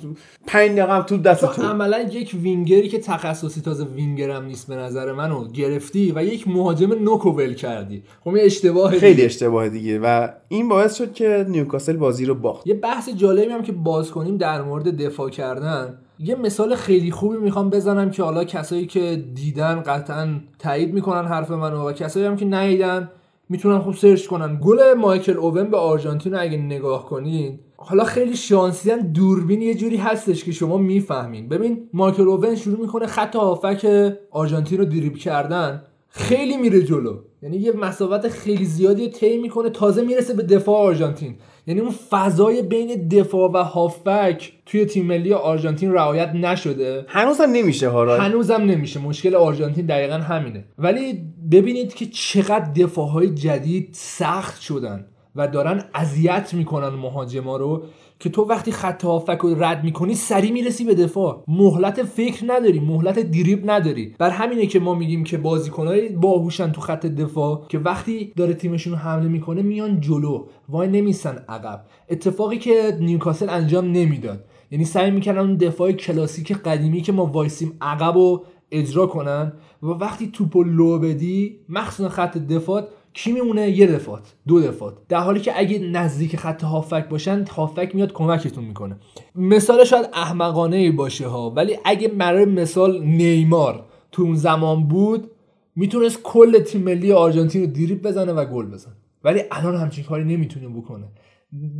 پنج دقیقه هم تو دست تو. عملا یک وینگری که تخصصی تازه وینگرم نیست به نظر منو گرفتی و یک مهاجم نوکو ول کردی. خب این اشتباه خیلی دیگه. اشتباه دیگه و این باعث شد که نیوکاسل بازی رو باخت. یه بحث جالبی هم که باز کنیم در مورد دفاع کردن. یه مثال خیلی خوبی می‌خوام بزنم که حالا کسایی که دیدن قطعا تایید می‌کنن حرف منو و کسایی هم که ندیدن می‌تونن خوب search کنن. گل مایکل اوون به آرژانتین اگه نگاه کنین حالا خیلی شانسی هم دوربین یه جوری هستش که شما می‌فهمین. ببین مایکل اوون شروع می‌کنه خط هافک آرژانتین رو دریب کردن خیلی میره جلو. یعنی یه مسافت خیلی زیادی طی می‌کنه تازه می‌رسه به دفاع آرژانتین. یعنی اون فضای بین دفاع و هافک توی تیم ملی آرژانتین رعایت نشده. هنوز هم نمیشه هارا هنوزم نمیشه. مشکل آرژانتین دقیقا همینه. ولی ببینید که چقدر دفاعهای جدید سخت شدن. و دارن اذیت می‌کنن مهاجما رو که تو وقتی خط هافک رو رد می‌کنی سری می‌رسی به دفاع. مهلت فکر نداری مهلت دریب نداری. بر همینه که ما میگیم که بازیکنهای باهوشن تو خط دفاع که وقتی داره تیمشون حمله می‌کنه میان جلو. وای نمیسن عقب. اتفاقی که نیوکاسل انجام نمی‌داد. یعنی سعی می‌کردن اون دفاع کلاسیک قدیمی که ما وایسیم عقب و اجرا کنن. و وقتی توپ لو بدی مخصوصا خط دفاع کی میمونه؟ یه دفاع دو دفاع در حالی که اگه نزدیک خط هافک باشن هافک میاد کمکتون می‌کنه. مثال شاید احمقانه باشه ها ولی اگه برای مثال نیمار تو اون زمان بود می‌تونست کل تیم ملی آرژانتین رو دریبل بزنه و گل بزنه. ولی الان همچین کاری نمی‌تونه بکنه.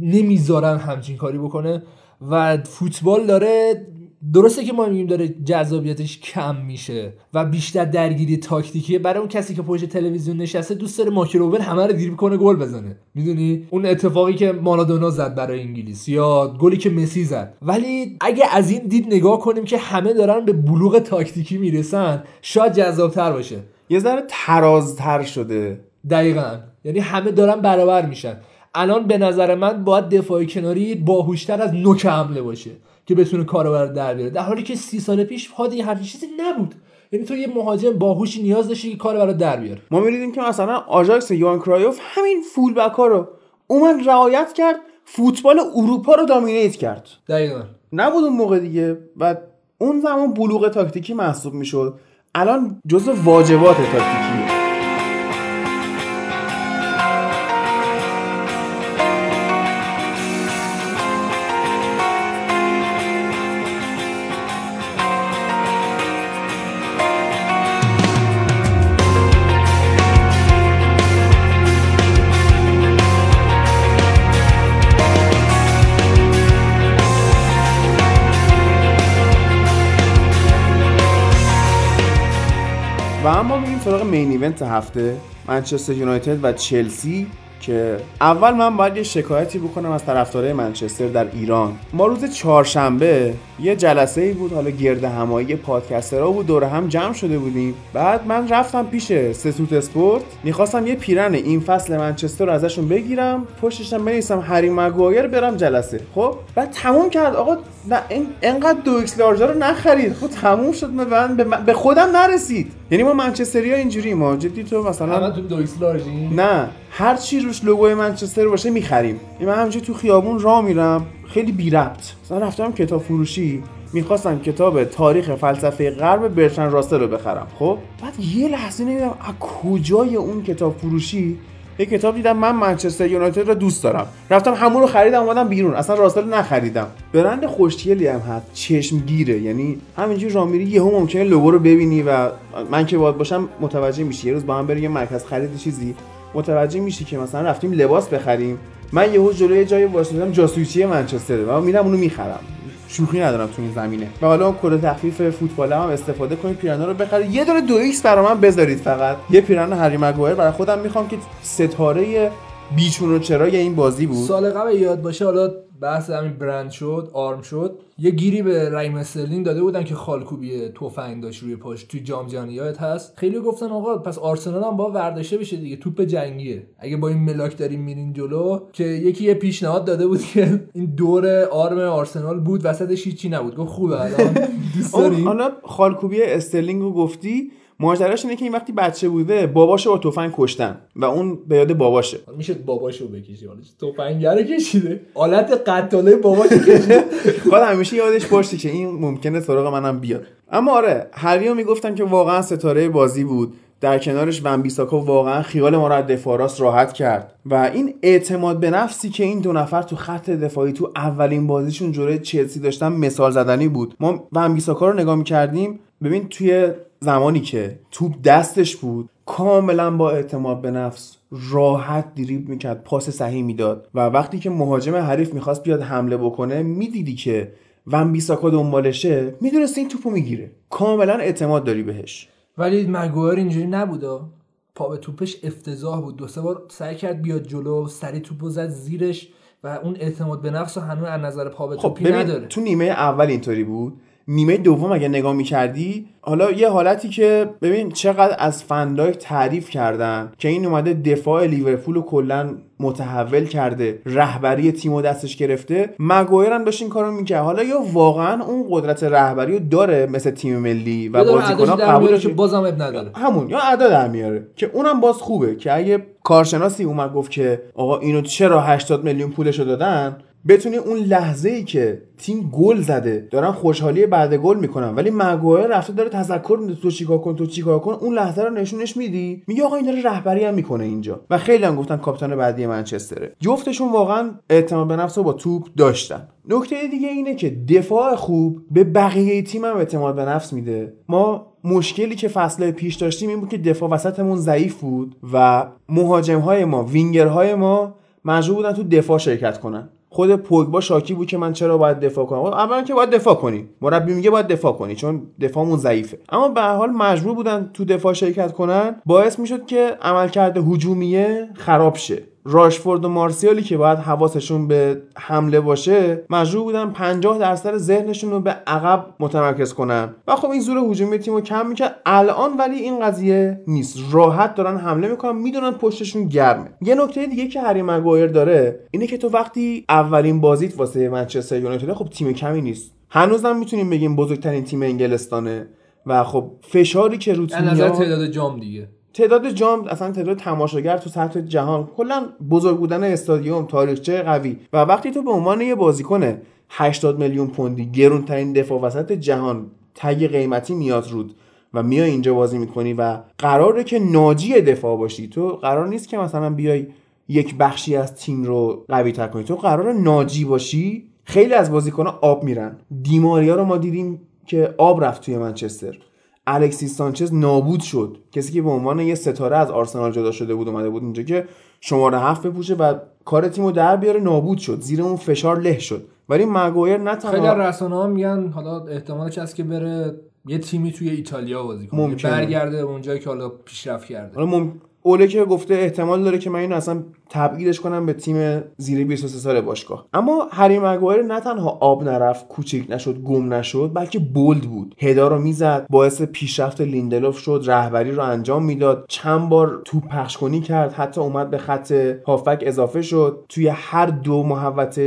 نمی‌ذارن همچین کاری بکنه و فوتبال داره درسته که ما میگیم داره جذابیتش کم میشه و بیشتر درگیری تاکتیکیه. برای اون کسی که پشت تلویزیون نشسته دوست داره ماکروون همه رو دریبل کنه گل بزنه. می‌دونی؟ اون اتفاقی که مارادونا زد برای انگلیس یا گلی که مسی زد. ولی اگه از این دید نگاه کنیم که همه دارن به بلوغ تاکتیکی می‌رسن شاید جذابتر باشه. یه ذره ترازتر شده. دقیقا. یعنی همه دارن برابر میشن. الان به نظر من باید دفاع کناری باهوشتر از نوک حمله باشه. که بتونه کارو بر در بیاره. در حالی که سی سال پیش هادی همچین چیزی نبود. یعنی تو یه مهاجم باهوشی نیاز داشتی که کارو برات در بیاره. ما می‌دیدیم که مثلا آژاکس یوان کرایوف همین فول بک ها رو اومد رعایت کرد فوتبال اروپا رو دامینیت کرد. دقیقا. نبود اون موقع دیگه و اون زمان بلوغ تاکتیکی محسوب می‌شد. الان جزء واجبات تاکتیکیه. event هفته منچستر یونایتد و چلسی که اول من باید یه شکایتی بکنم از طرفدارای منچستر در ایران. ما روز چهارشنبه یه جلسه ای بود حالا گرد همایی podcaster ها بود دور هم جمع شده بودیم. بعد من رفتم پیش ستوت اسپورت می‌خواستم یه پیرن این فصل منچستر رو ازشون بگیرم پشتشم بنویسم هری مگوایر برم جلسه. خب؟ بعد تموم کرد. آقا نه انقدر دو X Large ا رو نخرید. خب تموم شد. من به, به خودم نرسید. یعنی ما منچستری ها اینجوری ما جدی تو مثلا الان تو دو X Large ی نه هر چی روش لوگوی منچستر باشه می‌خریم. این من همینجوری تو خیابون راه میرم خیلی بی ربط مثلا رفتم کتاب فروشی می‌خواستم کتاب تاریخ فلسفه غرب برتران راسل رو بخرم خب؟ بعد یه لحظه نمی‌دونم از کجای اون کتاب فروشی یه کتاب دیدم من منچستر یونایتد رو دوست دارم. رفتم همون رو خریدم اومدم بیرون. اصلا راسل نخریدم. برند خوشگلی هم هست. چشمگیره. یعنی همینجوری راه میری یهو ممکنه لوگو رو ببینی و من که باید باشم متوجه میشی. یه روز با هم بریم یه مرکز خرید چیزی متوجه میشی که مثلا رفتیم لباس بخریم. من یهو جلوی جای واسطم جاسوسی منچستره و میرم اونو می‌خرم. شوخی ندارم تو این زمینه. و حالا کد تخفیف فوتبال هم استفاده کنید. پیرانا رو بخرید. یه دونه دو X برای من بذارید فقط. یه پیرن هری مگوایر برای خودم می‌خوام که ستاره بیچون و چرای این بازی بود. سال قبل یاد باشه حالا بحث همین برند شد آرم شد. یه گیری به رایم استرلینگ داده بودن که خالکوبی تفنگ داشت روی پاش. توی جام جهانی یادت هست؟ خیلی گفتن آقا پس آرسنال هم با ورداشته بشه دیگه. توپ جنگیه. اگه با این ملاک داریم میرین جلو که یکی یه پیشنهاد داده بود که این دور آرم آرسنال بود وسطش هیچی نبود. گفت خوبه الان دوست داریم. حالا خالکوبی استرلینگ رو گفتی ماجراش اینه که این وقتی بچه بوده باباشو با تفنگ کشتن و اون به یاد باباشه. میشه باباشو بکشی. حالا تفنگه رو کشیده؟ آلت قتاله باباشو کشیده. خود همیشه یادش باشه که این ممکنه سراغ منم بیاد. اما آره هریو می‌گفتم که واقعا ستاره بازی بود. در کنارش ون بیساکا واقعا خیال ما دفاع راست راحت کرد. و این اعتماد به نفسی که این دو نفر تو خط دفاعی تو اولین بازیشون جلوی چلسی داشتن مثال زدنی بود. ما ون بیساکا رو نگاه می‌کردیم. ببین توی زمانی که توپ دستش بود کاملا با اعتماد به نفس راحت دریبل می‌کرد پاس صحیح می‌داد و وقتی که مهاجم حریف می‌خواست بیاد حمله بکنه می‌دیدی که ون بیساکا دنبالشه می‌دونسته این توپو می‌گیره. کاملا اعتماد داری بهش. ولی مگوایر اینجوری نبودا پا به توپش افتضاح بود. دو سه بار سعی کرد بیاد جلو سری توپو زد زیرش و اون اعتماد به نفس رو هنوز از نظر پا به خب توپی نداره. تو نیمه اول اینطوری بود. نیمه دوم اگه نگاه می‌کردی حالا یه حالتی که ببین چقدر از فندایک تعریف کردن که این اومده دفاع لیورپول رو کلا متحول کرده رهبری تیم و دستش گرفته مگوایر هم داشت این کارو می‌کرد. حالا یا واقعا اون قدرت رهبری رو داره مثل تیم ملی و بازیکن‌ها قبولش بازم اب نداره. همون یا ادا در میاره که اونم باز خوبه که اگه کارشناسی اومد گفت که آقا اینو چرا 80 میلیون پولشو دادن بتونی اون لحظه ای که تیم گل زده دارن خوشحالی بعد گل می‌کنن ولی مگوایر رفته داره تذکر میده تو چیکار کن تو چیکار کن اون لحظه رو نشونش میدی؟ میگه آقا این داره رهبری هم می‌کنه اینجا. و خیلی هم گفتن کاپیتان بعدی منچستره. جفتشون واقعا اعتماد به نفس رو با توپ داشتن. نکته دیگه اینه که دفاع خوب به بقیه تیم هم اعتماد به نفس میده. ما مشکلی که فصل پیش داشتیم این بود که دفاع وسطمون ضعیف بود و مهاجم های ما وینگر های ما مجبور بودن تو دفاع شرکت کنن. خود پوگبا شاکی بود که من چرا باید دفاع کنم؟ خب اولا که باید دفاع کنی. مربی میگه باید دفاع کنی چون دفاعمون ضعیفه. اما به هر حال مجبور بودن تو دفاع شرکت کنن. باعث می‌شد که عملکرد هجومیه خراب شه. راشفورد و مارسیالی که باید حواسشون به حمله باشه مجبور بودن 50 درصد ذهنشون رو به عقب متمرکز کنن. و خب این زور هجومی تیم رو کم می‌کرد. الان ولی این قضیه نیست. راحت دارن حمله می‌کنن می‌دونن پشتشون گرمه. یه نکته دیگه که هری مگوایر داره اینه که تو وقتی اولین بازیت واسه منچستر یونایتد خب تیم کمی نیست. هنوزم می‌تونیم بگیم بزرگترین تیم انگلستانه. و خب فشاری که رو نظر میاد- تعداد جام دیگه. تعداد جام اصلا تعداد تماشاگر تو سطح جهان کلا بزرگ بودن استادیوم تاریخچه قوی. و وقتی تو به عنوان یه بازیکن 80 میلیون پوندی گرونترین دفاع وسط جهان تگ قیمتی میاد رود و میای اینجا بازی می‌کنی و قراره که ناجی دفاع باشی تو قرار نیست که مثلا بیای یک بخشی از تیم رو قوی تر کنی. تو قرار ناجی باشی. خیلی از بازیکن‌ها آب میرن. دیماریا رو ما دیدیم که آب رفت توی منچستر. الکسیس سانچز نابود شد. کسی که به عنوان یه ستاره از آرسنال جدا شده بود اومده بود اینجا که شماره هفت بپوشه و کار تیم رو در بیاره نابود شد. زیر اون فشار له شد. ولی مگایر نه خیلی تنها از رسانه ها میگن حالا احتمالش هست که بره یه تیمی توی ایتالیا بازی کنه ممکنه. برگرده اونجایی که حالا پیشرفت کرده. حالا مم... اوله که گفته احتمال داره که من اینو اصلا تبعیدش کنم به تیم زیر 23 سال باشگاه. اما هری مگوایر نه تنها آب نرفت کوچیک نشد گم نشد بلکه bold بود. هدا رو می‌زد باعث پیشرفت لیندلوف شد رهبری رو انجام می‌داد. چند بار توپ پخش کنی کرد حتی اومد به خط هافبک اضافه شد. توی هر دو محوطه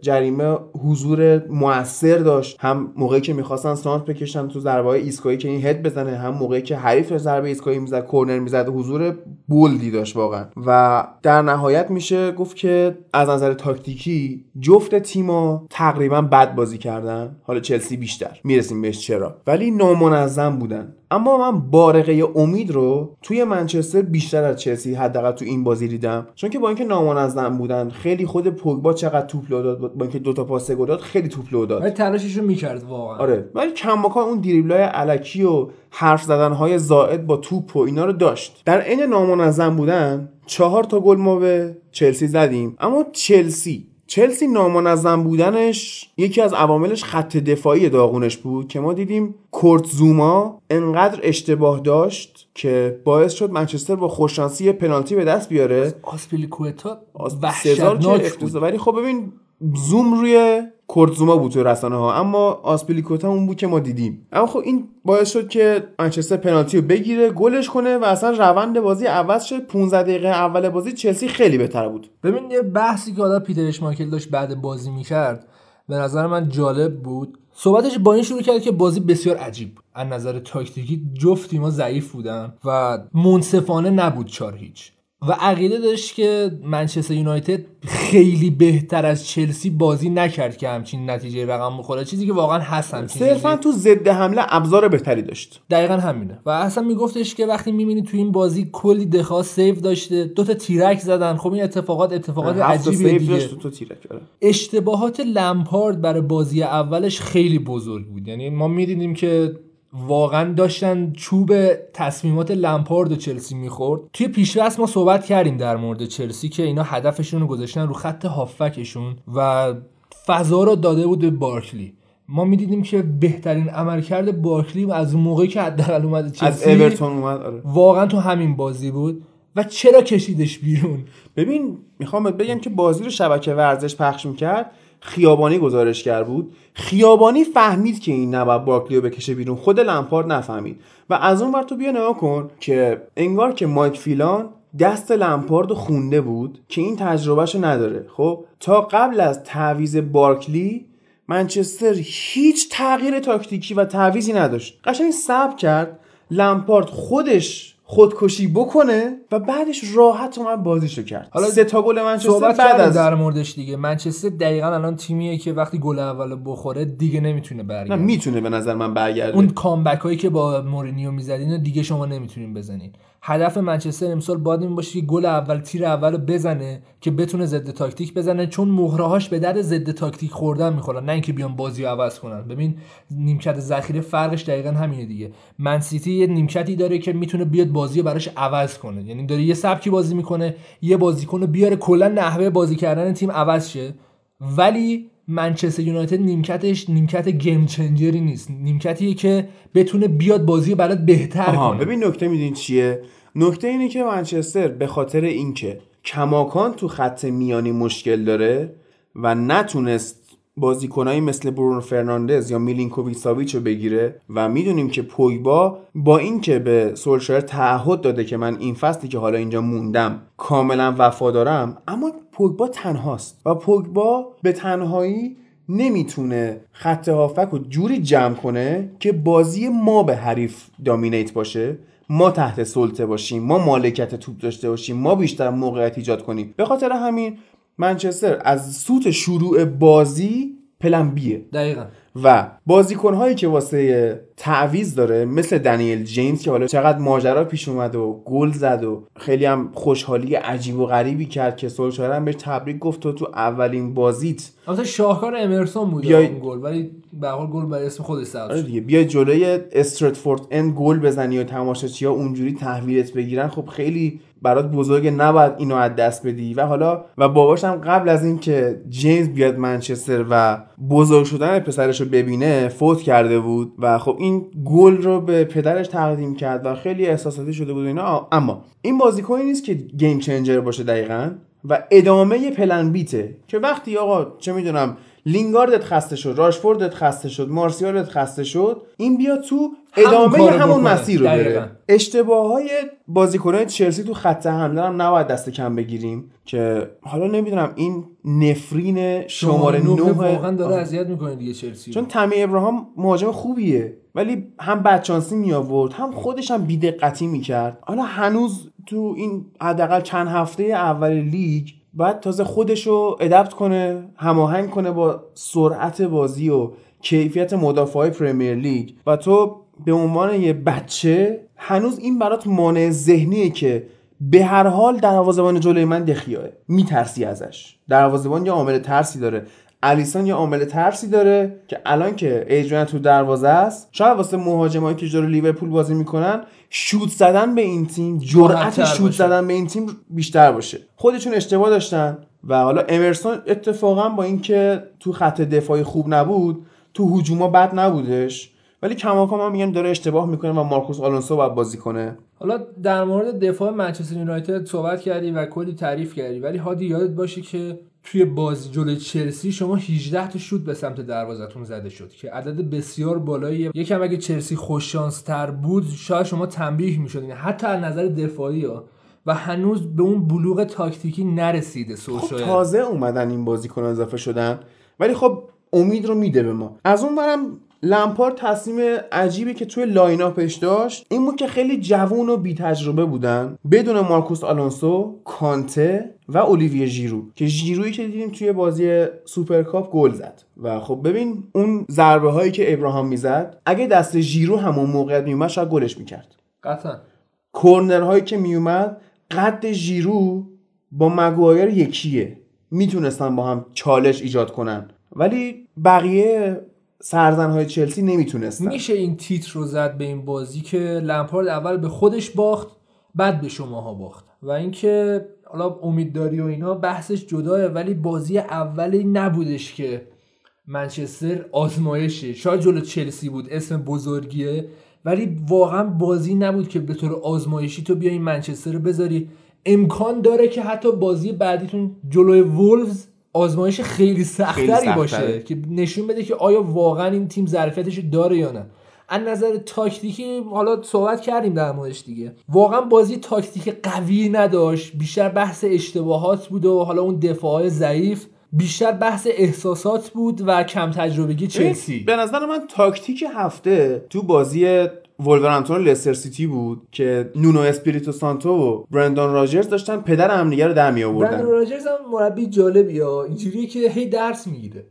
جریمه حضور موثر داشت. هم موقعی که می‌خواستن سانتر بکشن تو ضربه های ایستگاهی که این هد بزنه هم موقعی که حریف ضربه ایستگاهی می‌زد کورنر می‌زد حضور bold ی داشت واقعا. و در نهایت میشه گفت که از نظر تاکتیکی جفت تیما تقریبا بد بازی کردن. حالا چلسی بیشتر. می‌رسیم بهش چرا. ولی نامنظم بودن. اما من بارقه امید رو توی منچستر بیشتر از چلسی حداقل تو این بازی دیدم. چون که با اینکه نامنظم بودن خیلی خود پوگبا چقدر توپ لو داد با اینکه دوتا پاس گل داد خیلی توپ لو داد. ولی تلاشش رو می‌کرد واقعا. آره. ولی کماکان اون دریبلای الکی و حرف زدن های زائد با توپ و اینا رو داشت. در عین نامنظم بودن چهار تا گل ما به چلسی زدیم. اما چلسی چلسی نامنظم بودنش یکی از عواملش خط دفاعی داغونش بود که ما دیدیم کورت زوما انقدر اشتباه داشت که باعث شد منچستر با خوششانسی پنالتی به دست بیاره. آسپیلیکوتا وحشتناک بود. ولی خب ببین زوم روی کورتزوما بود تو رسانه ها اما آسپیلیکوتا اون بود که ما دیدیم. اما خب این باعث شد که منچستر پنالتی رو بگیره گلش کنه و اصلا روند بازی عوض شد 15 دقیقه اول بازی چلسی خیلی بهتر بود. ببین یه بحثی که حالا پیتر اشمایکل داشت بعد بازی می‌کرد به نظر من جالب بود. صحبتش با این شروع کرد که بازی بسیار عجیب از نظر تاکتیکی جفت تیما ضعیف بودن و منصفانه نبود چار هیچ. و عقیده داشت که منچستر یونایتد خیلی بهتر از چلسی بازی نکرد که همچین نتیجه رقم بخوره چیزی که واقعا هست همچین صرفا تو ضد حمله ابزار بهتری داشت. دقیقا همینه. و اصلا میگفتش که وقتی می‌بینی تو این بازی کلی دخیا save داشته دوتا تیرک زدن خب این اتفاقات اتفاقات تا save دیگه. داشت تو, تو تیرک آره. اشتباهات لمپارد برای بازی اولش خیلی بزرگ بود. یعنی ما می‌دیدیم که واقعا داشتن چوب تصمیمات لمپارد و چلسی می‌خورد. توی پیشرس ما صحبت کردیم در مورد چلسی که اینا هدفشون رو گذاشتن رو خط هافکشون و فضا رو داده بود به بارکلی. ما می‌دیدیم که بهترین عملکرد بارکلی از موقعی که حداقل اومده چلسی از اورتون اومد آره. واقعا تو همین بازی بود و چرا کشیدش بیرون؟ ببین می‌خوام بگم که بازی رو شبکه ورزش پخش می‌کرد. خیابانی گزارشگر بود. خیابانی فهمید که این نباید بارکلی رو بکشه بیرون. خود لمپارد نفهمید. و از اون ور تو بیا نگاه کن که انگار که مایک فیلان دست لمپارد خونده بود که این تجربهش رو نداره. خب تا قبل از تعویز بارکلی منچستر هیچ تغییر تاکتیکی و تعویزی نداشت. قشنگ صبر کرد. لمپارد خودش خودکشی بکنه و بعدش راحت اومد بازیشو کرد. حالا سه تا گل منچستر بعد از در موردش دیگه. منچستر دقیقا الان تیمیه که وقتی گل اول بخوره دیگه نمی‌تونه نه برگرده می‌تونه به نظر من برگرده. اون comeback هایی که با مورینیو می‌زدین دیگه شما نمی‌تونین بزنین. هدف منچستر امسال باید این باشه که گل اول تیر اول رو بزنه که بتونه ضد تاکتیک بزنه چون مهره‌هاش به درد ضد تاکتیک خوردن می‌خورن نه اینکه بیان بازی رو عوض کنن. ببین نیمکت ذخیره فرقش دقیقا همینه دیگه. من‌سیتی یه نیمکتی داره که می‌تونه بیاد بازی براش عوض کنه. یعنی داره یه سبکی بازی می‌کنه یه بازیکن رو بیاره کلا نحوه بازی کردن تیم عوض شه. ولی منچستر یونایتد نیمکتش نیمکت game changer ی نیست. نیمکتیه که بتونه بیاد بازی رو برات بهتر کنه. ببین نکته میدونین چیه؟ نکته اینه که منچستر به خاطر اینکه کماکان تو خط میانی مشکل داره و نتونست بازیکنایی مثل برونو فرناندز یا میلینکوویچ ساویچ رو بگیره و می‌دونیم که پوگبا با اینکه به سولشایر تعهد داده که من این فصلی که حالا اینجا موندم کاملا وفادارم اما پوگبا تنهاست و پوگبا به تنهایی نمی‌تونه خط هافک رو جوری جمع کنه که بازی ما به حریف دامینیت باشه ما تحت سلطه باشیم ما مالکیت توپ داشته باشیم ما بیشتر موقعیت ایجاد کنیم. به خاطر همین منچستر از سوت شروع بازی پلن بیه. دقیقا. و بازیکنهایی که واسه تعویز داره مثل دنیل جیمز که حالا چقدر ماجرا پیش اومد و گل زد و خیلی هم خوشحالی عجیب و غریبی کرد که سولشایر هم بهش تبریک گفت تو تو اولین بازیت البته شاهکار امرسون بود بیای- اون گل ولی به حال گل برای اسم خودش ثبت آره دیگه. بیا جلوی استرتفورد اند گل بزنی و تماشاچی ها اونجوری تحویلت بگیرن خب خیلی برات بزرگه نباید اینو از دست بدی. و حالا و باباش هم قبل از اینکه جیمز بیاد منچستر و بزرگ شدن پسرش رو ببینه فوت کرده بود و خب این گل رو به پدرش تقدیم کرد و خیلی احساساتی شده بود اینا. اما این بازیکنی نیست که گیم چنجر باشه دقیقا و ادامه پلن بیته که وقتی آقا چه می‌دونم لینگاردت خسته شد راشفوردت خسته شد مارسیالت خسته شد این بیاد تو ادامه همون بکنه. مسیر رو. بره اشتباه های بازیکنهای چلسی تو خط حمله هم نباید دست کم بگیریم که حالا نمی‌دونم این نفرین شماره نه 9 واقعا داره اذیت می‌کنه دیگه چلسی چون تمی ابراهام مهاجم خوبیه ولی هم بدشانسی می آورد هم خودش هم بیدقتی می‌کرد حالا هنوز تو این حداقل چند هفته اول لیگ باید تازه خودش رو ادپت کنه هماهنگ کنه با سرعت بازی و کیفیت مدافع پرمیر لیگ. و تو به عنوان یه بچه هنوز این برات مانع ذهنیه که به هر حال دروازه‌بان جلوی من دخیاه. میترسی ازش. دروازه‌بان یه عامل ترسی داره. الیسون یه عامل ترسی داره که الان که ایجان تو دروازه است شاید واسه مهاجمایی که جلو لیورپول بازی می‌کنن شوت زدن به این تیم جرأت شوت. زدن به این تیم بیشتر باشه. خودشون اشتباه داشتن و حالا امرسون اتفاقا با اینکه تو خط دفاعی خوب نبود تو هجوما بد نبودش. ولی کماکان من میگم داره اشتباه می‌کنه و مارکوس آلونسو باید بازی کنه. حالا در مورد دفاع منچستر یونایتد صحبت کردی و کلی تعریف کردی. ولی هادی یادت باشه که توی بازی جلوی چلسی شما 18 تا شوت به سمت دروازتون زده شد که عدد بسیار بالایی. یکم اگه چلسی خوش تر بود شاید شما تنبیه می‌شدین حتی از نظر دفاعی ها. و هنوز به اون بلوغ تاکتیکی نرسیده خب سولشایر تازه اومدن این بازیکن اضافه شدن. ولی خب امید رو میده به ما. از اون ور هم لمپارد تصمیم عجیبی که توی lineup ش داشت این بود که خیلی جوون و بی تجربه بودن. بدون مارکوس آلونسو کانته و اولیویه ژیرو که ژیرویی که دیدیم توی بازی سوپرکاپ گل زد. و خب ببین اون ضربه هایی که ابراهام می‌زد اگه دست ژیرو همون موقعیت میومد شاید گلش می‌کرد. قطعا. کورنر هایی که میومد قد ژیرو با مگوایر یکیه. می‌تونستن با هم چالش ایجاد کنن. ولی بقیه سرزن های چلسی نمی‌تونستن. میشه این تیتر رو زد به این بازی که لمپارد اول به خودش باخت بعد به شماها باخت. و اینکه حالا امیدداری و اینا بحثش جداه ولی بازی اولی نبودش که منچستر آزمایشه شاید جلو چلسی بود اسم بزرگیه. ولی واقعا بازی نبود که به طور آزمایشی تو بیای منچستر رو بذاری. امکان داره که حتی بازی بعدیتون جلوی وولفز آزمایش خیلی سختری. باشه که نشون بده که آیا واقعا این تیم ظرفیتش داره یا نه. از نظر تاکتیکی حالا صحبت کردیم در موردش دیگه. واقعا بازی تاکتیک قوی نداشت. بیشتر بحث اشتباهات بود و حالا اون دفاعهای ضعیف. بیشتر بحث احساسات بود و کم تجربگی چلسی. به نظر من تاکتیک هفته تو بازی ولورهمپتون لستر سیتی بود که نونو اسپیریتو سانتو و برندان راجرز داشتن پدر همدیگه رو در می‌آوردن راجرز هم مربی جالبیه ها. اینجوریه که هی درس می‌گیره.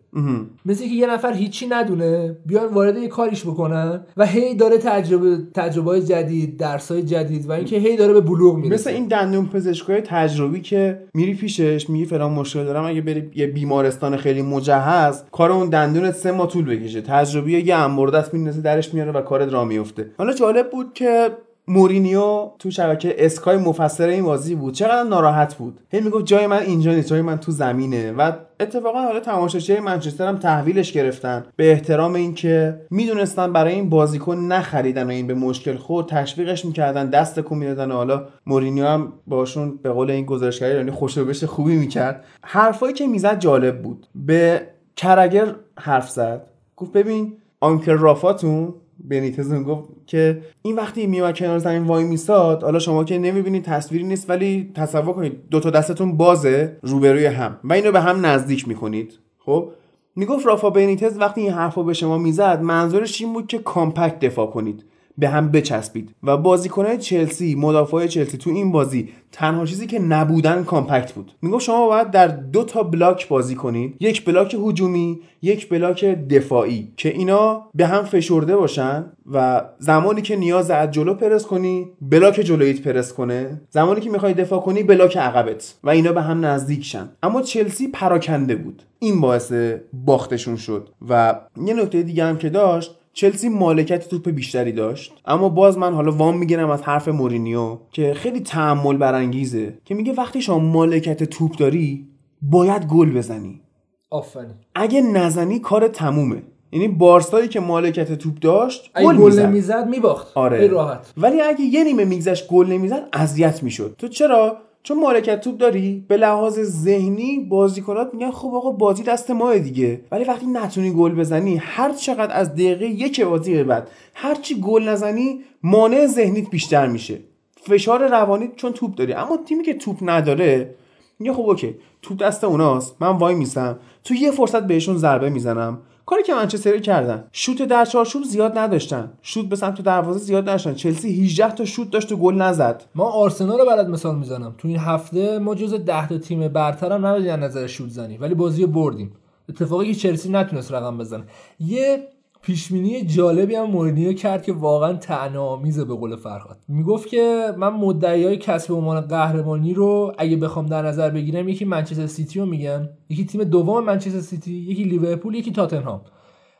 مثل که یه نفر هیچی ندونه بیان وارد یه کاریش بکنن و هی داره تجربه تجربه های جدید درس های جدید و اینکه هی داره به بلوغ می‌رسه. مثل این دندون پزشکای تجربی که میری پیشش میگی فلان مشکل دارم اگه بری یه بیمارستان خیلی مجهز کار اون دندونت سه ماه طول بکشه. تجربی یه انبردست میندازه درش میاره و کارت راه میفته حالا جالب بود که مورینیو تو شبکه اسکای مفسر این بازی بود. چقدر ناراحت بود. هی می‌گفت جای من اینجا نیست جای من تو زمینه. و اتفاقا حالا تماشاچی منچستر هم تحویلش گرفتن. به احترام اینکه می‌دونستن برای این بازیکن نخریدن و این به مشکل خورد تشویقش می‌کردن دست کو می‌دادن حالا مورینیو هم باشون به قول این گزارشگری یعنی خوشو خوبی می‌کرد. حرفایی که می‌زد جالب بود. به کرگر حرف زد. گفت ببین uncle رافاتون بنیتز گفت که این وقتی میومد کنار زمین وای میساد حالا شما که نمی‌بینید تصویری نیست ولی تصور کنید دو تا دستتون بازه روبروی هم و اینو به هم نزدیک می‌کنید. خب؟ می‌گفت رافا بنیتز وقتی این حرفو به شما می‌زد منظورش این بود که compact دفاع کنید. به هم بچسبید. و بازیکنهای چلسی مدافع چلسی تو این بازی تنها چیزی که نبودن compact بود. می‌گفت شما باید در دو تا block بازی کنید. یک block هجومی یک block دفاعی که اینا به هم فشرده باشن و زمانی که نیاز از جلو پرس کنی بلاک جلویت پرس کنه. زمانی که می‌خوای دفاع کنی بلاک عقبت. و اینا به هم نزدیک شن. اما چلسی پراکنده بود. این باعث باختشون شد. و یه نکته دیگه هم که داشت چلسی مالکیت توپ بیشتری داشت. اما باز من حالا وام می‌گیرم از حرف مورینیو که خیلی تعمل برانگیزه که میگه وقتی شما مالکیت توپ داری باید گل بزنی. آفرین. اگه نزنی کار تمومه. یعنی بارسایی که مالکیت توپ داشت گل گل می‌زد. نمی‌زد میباخت. آره. راحت. ولی اگه یه نیمه میگذشت گل نمی‌زد اذیت می‌شد. تو چرا چون مالکیت توپ داری به لحاظ ذهنی بازیکنات میگن خب آقا بازی دست ماه دیگه. ولی وقتی نتونی گل بزنی هر چقدر از دقیقه یک بازی به بعد هر چی گل نزنی مانع ذهنیت بیشتر میشه. فشار روانی چون توپ داری. اما تیمی که توپ نداره میگه خب اوکی توپ دست اوناست من وای میسم تو یه فرصت بهشون ضربه می‌زنم. کاری که منچستر کردن. شوت در چارچوب زیاد نداشتن. شوت به سمت دروازه زیاد نداشتن چلسی 18 تا شوت داشت و گل نزد. ما آرسنال رو برات مثال می‌زنم. تو این هفته ما جز 10 تا تیم برتر هم نبودیم از نظر شوت زنی. ولی بازی بردیم. اتفاقی که چلسی نتونست رقم بزنه. یه پیشبینی جالبی هم مورینیو کرد که واقعا طعنه‌آمیزه به قول فرهاد. می‌گفت که من مدعیای کسب عنوان قهرمانی رو اگه بخوام در نظر بگیرم یکی منچستر سیتی رو میگم یکی تیم دوم منچستر سیتی یکی لیورپول یکی تاتنهام.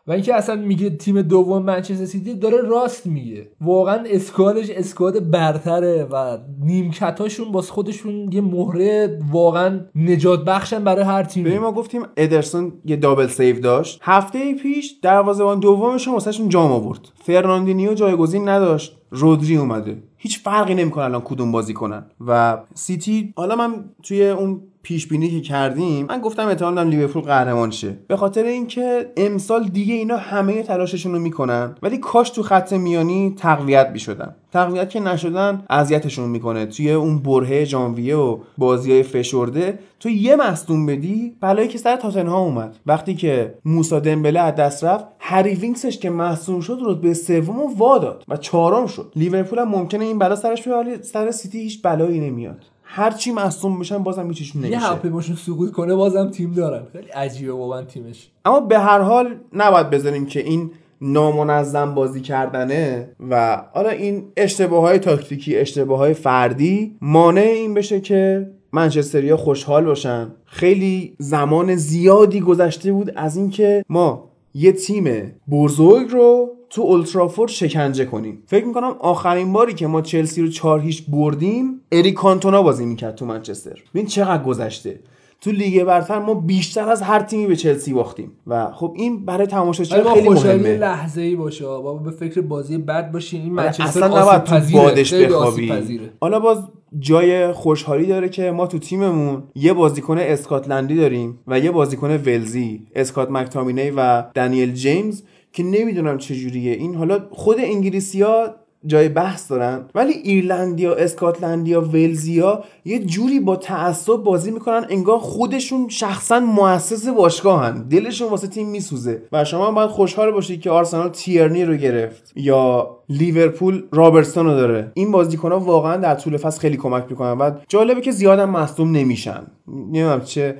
و اینکه اصلا میگه تیم دوم منچستر سیتی داره راست میگه. واقعا squad ش squad برتره و نیمکتاشون باز خودشون یه مهره واقعا نجات بخشن برای هر تیمی. ما گفتیم ادرسون یه double save داشت. هفته پیش دروازه‌بان دومش هم واسهشون جام آورد. فرناندینیو جایگزین نداشت. رودری اومده. هیچ فرقی نمی‌کنه الان کدوم بازی کنن. و سیتی حالا من توی اون پیش بینی که کردیم من گفتم احتمال دارم لیورپول قهرمان شه. به خاطر اینکه امسال دیگه اینا همه تلاششون رو می‌کنن ولی کاش تو خط میانی تقویت می‌شدن. تقویت که نشدن اذیتشون می‌کنه. توی اون برهه ژانویه و بازی های فشرده تو یه مصدوم بدی بلایی که سر تاتنهام اومد. وقتی که موسا دمبله از دست رفت هری وینکسش که مصدوم شد رتبه سوم رو وا داد و چهارم شد. لیورپول هم ممکنه این بلا سرش بیاد سر سیتی هیچ بلایی نمیاد. هر چی مصدوم بشن بازم هیچیشون یه نمیشه. هواپیماشون سقوط کنه بازم تیم دارن. خیلی عجیبه واقعا تیمش. اما به هر حال نباید بذاریم که این نامنظم بازی کردنه و حالا این اشتباه های تاکتیکی اشتباه های فردی مانع این بشه که منچستریا خوشحال باشن. خیلی زمان زیادی گذشته بود از اینکه ما یه تیم بزرگ رو تو اولترافورد شکنجه کنیم. فکر می‌کنم آخرین باری که ما چلسی رو چهار هیچ بردیم اریک کانتونا بازی می‌کرد تو منچستر. ببین چقدر گذشته. تو لیگ برتر ما بیشتر از هر تیمی به چلسی باختیم. و خب این برای تماشاچی ما خیلی مهمه. لحظه ای باشه. بابا به فکر بازی بد باشین این آره، منچستر اصلا نباید تو. بادش بخوابی. حالا باز جای خوشحالی داره که ما تو تیممون یه بازیکن اسکاتلندی داریم و یه بازیکن ولزی اسکات مکتامینی و دنیل جیمز که نمی‌دونم چجوریه این حالا خود انگلیسی ها جای بحث دارن ولی ایرلندیا اسکاتلندیا ولزیا یه جوری با تعصب بازی می‌کنن انگار خودشون شخصا مؤسس باشگاهن. دلشون واسه تیم میسوزه. و شما باید خوشحال باشید که آرسنال تیرنی رو گرفت. یا لیورپول رابرتسون رو داره. این بازیکن‌ها واقعا در طول فصل خیلی کمک می‌کنن و جالبه که زیادم مصدوم نمیشن. نمی‌دونم چه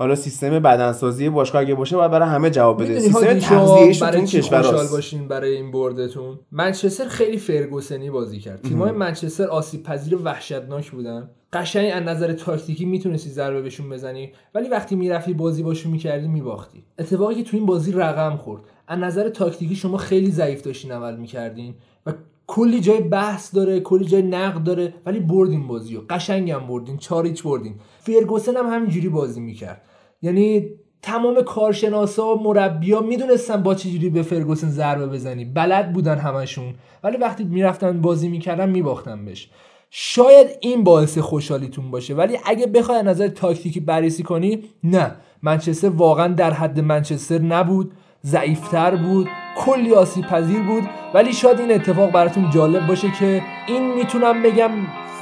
حالا سیستم بدنسازی باشگاه اگه باشه باید برای همه جواب بده. سیستم تو برای چی خوشحال کشور باشین برای این بردتون؟ منچستر خیلی فرگوسنی بازی کرد. تیمای منچستر آسیب پذیر وحشتناک بودن. قشنگ از نظر تاکتیکی می‌تونستی ضربه بهشون بزنی ولی وقتی می‌رفتی بازی باشون می‌کردی میباختی. اتفاقی که تو این بازی رقم خورد. از نظر تاکتیکی شما خیلی ضعیف داشتین عمل می‌کردین و کلی جای بحث داره کلی جای نقد داره ولی بردین بازی رو قشنگم بردین چهار هیچ بردین. فرگوسن هم همینجوری بازی می‌کرد. یعنی تمام کارشناسا و مربیا می‌دونستن با چجوری به فرگوسن ضربه بزنی. بلد بودن همشون. ولی وقتی می‌رفتن بازی می‌کردن میباختن بهش. شاید این باعث خوشحالیتون باشه ولی اگه بخوای از نظر تاکتیکی بررسی کنی نه. منچستر واقعا در حد منچستر نبود ضعیفتر بود کلی آسیب پذیر بود ولی شاید این اتفاق براتون جالب باشه که این می‌تونم بگم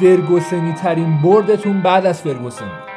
فرگوسنی ترین بردتون بعد از فرگوسن.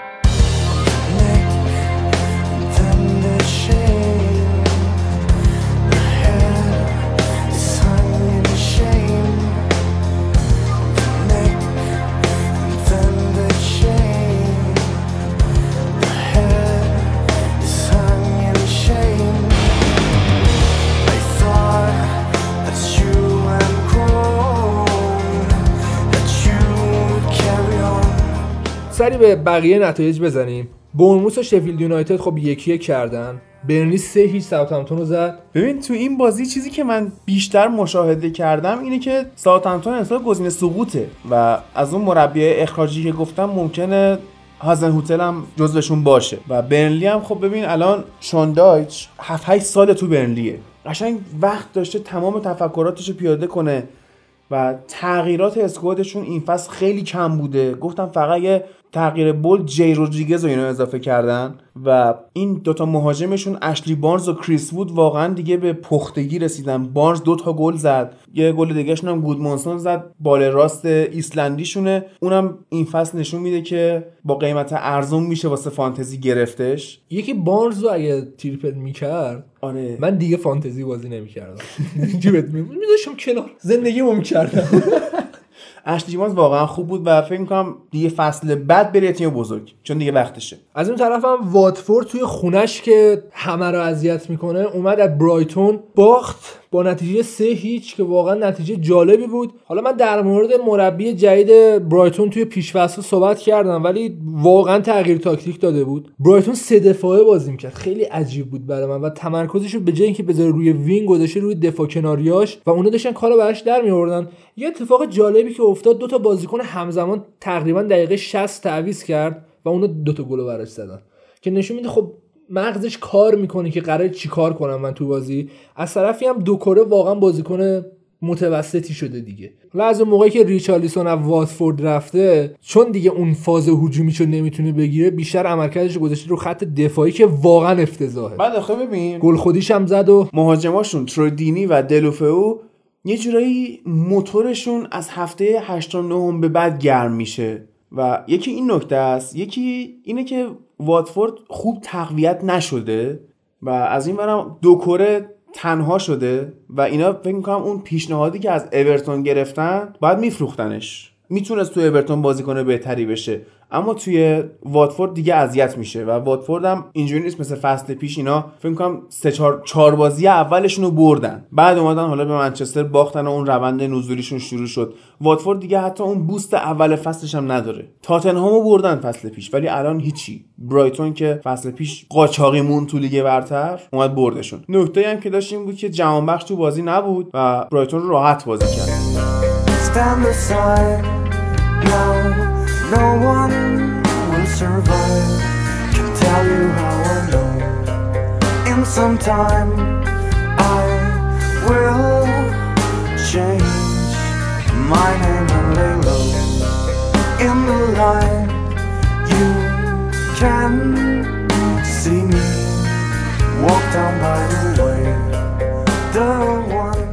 سری به بقیه نتایج بزنیم. بورنموث و شفیلد یونایتد خب یکی یک کردن. برنلی سه هیچ ساوثهامپتون رو زد. ببین تو این بازی چیزی که من بیشتر مشاهده کردم اینه که ساوثهامپتون انسان گزینه سقوطه و از اون مربی اخراجی که گفتم ممکنه هازنهوتل هم جزوشون باشه. و برنلی هم خب ببین الان شون دایچ 7 8 سال تو برنلیه. قشنگ وقت داشته تمام تفکراتش رو پیاده کنه و تغییرات squad شون این فصل خیلی کم بوده. گفتم فقط یه تغییر بول جی رودریگز و اینا اضافه کردن و این دوتا مهاجمشون اشلی بارنز و کریس وود واقعا دیگه به پختگی رسیدن. بارنز دو تا گل زد. یه گل دیگهشون هم گودمونسون زد. بال راست ایسلندیشونه. اونم این فصل نشون میده که با قیمت ارزون میشه واسه فانتزی گرفتش. یکی بارنز رو اگه triple می‌کرد آره. من دیگه فانتزی بازی نمی‌کردم. جیبت میذاشم کنار. زندگیمو می‌کردم اشلی بارنز واقعا خوب بود و فکر می‌کنم دیگه فصل بعد بره تیم بزرگ چون دیگه وقتشه. از اون طرف هم واتفورد توی خونش که همه رو اذیت می‌کنه اومد از برایتون باخت. با نتیجه سه هیچ که واقعا نتیجه جالبی بود. حالا من در مورد مربی جدید برایتون توی پیشفصل صحبت کردم ولی واقعا تغییر تاکتیک داده بود. برایتون سه دفاعه بازی می‌کرد خیلی عجیب بود برای من و تمرکزش رو به جای اینکه بذاره روی wing گذاشته روی دفاع کناریاش و اونا داشتن کارو براش در میآوردن یه اتفاق جالبی که افتاد دو تا بازیکن همزمان تقریبا دقیقه 60 تعویض کرد و اونا دو تا گل براش زدن. که نشون میده خب مغزش کار می‌کنه که قرار چی کار کنم من تو بازی. از طرفی هم دوکوره واقعا بازیکن متوسطی شده دیگه. و از اون موقعی که ریچارلیسون از واتفورد رفته چون دیگه اون فاز هجومیشو نمی‌تونه بگیره بیشتر عملکردش گذاشته رو خط دفاعی که واقعا افتضاحه. بعد آخه ببین گل خودیش هم زد و مهاجماشون ترودینی و دلوفئو یه جورایی موتورشون از هفته 8 و 9 به بعد گرم میشه. و یکی این نکته است یکی اینه که واتفورد خوب تقویت نشده و از این برم دو کره تنها شده و اینا فکر می‌کنم اون پیشنهادی که از اورتون گرفتن باید میفروختنش. می‌تونست تو اورتون بازیکن بهتری بشه. اما توی واتفورد دیگه اذیت میشه و واتفورد هم اینجوری نیست مثل فصل پیش اینا فکر کنم سه چهار چهار بازی اولشون رو بردن. بعد اومدن حالا به منچستر باختن و اون روند نزولیشون شروع شد. واتفورد دیگه حتی اون بوست اول فصلش هم نداره. تاتنهامو بردن فصل پیش ولی الان هیچی. برایتون که فصل پیش قاچاقی مون تو لیگ برتر اومد بردشون. نکته هم که داشت این بود که جهانبخش تو بازی نبود و برایتون راحت بازی کرد. No one will survive. Can tell you how I know. In some time, I will change my name and lay low. In the light, you can see me walk down by the way. The one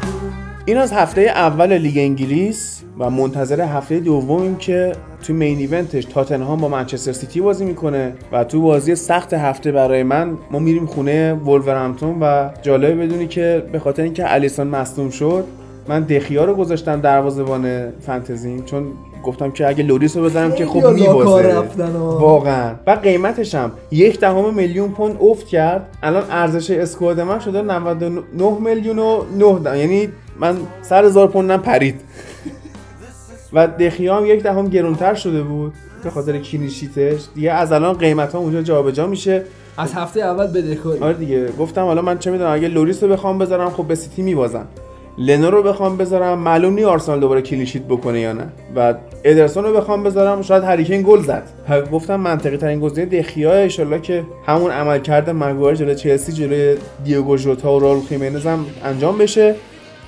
who. این از هفته اول لیگ انگلیس و منتظر هفته دومیم که تو main event ش تاتنهام با منچستر سیتی بازی می‌کنه و تو بازی سخت هفته برای من ما میریم خونه وولورهمپتون و جالبه بدونی که به خاطر اینکه الیسون مصدوم شد من دخیا رو گذاشتم دروازه‌بان فانتزیم چون گفتم که اگه لوریس رو بزنم که خب میبازه. واقعا. و قیمتش هم یک دهم میلیون پوند افت کرد. الان ارزش squad من شده 99 میلیون و 9 دهم. یعنی من صد هزار پوندم پرید و دخیا هم یک دهم گرونتر شده بود. به خاطر clean sheet ش. دیگه از الان قیمت ها اونجا جابجا میشه. از هفته اول بدهکاری آره دیگه. گفتم حالا من چه می‌دونم اگه لوریس رو بخوام بذارم خب به سیتی میبازم لنو رو بخوام بذارم معلوم نی آرسنال دوباره clean sheet بکنه یا نه. و ادرسون رو بخوام بذارم شاید هری کین گل زد. گفتم منطقی ترین گزینه دخیا ان که همون عمل کرده مگوایر جلوی چلسی جلوی دیوگو ژوتا و رائول خیمنز هم انجام بشه.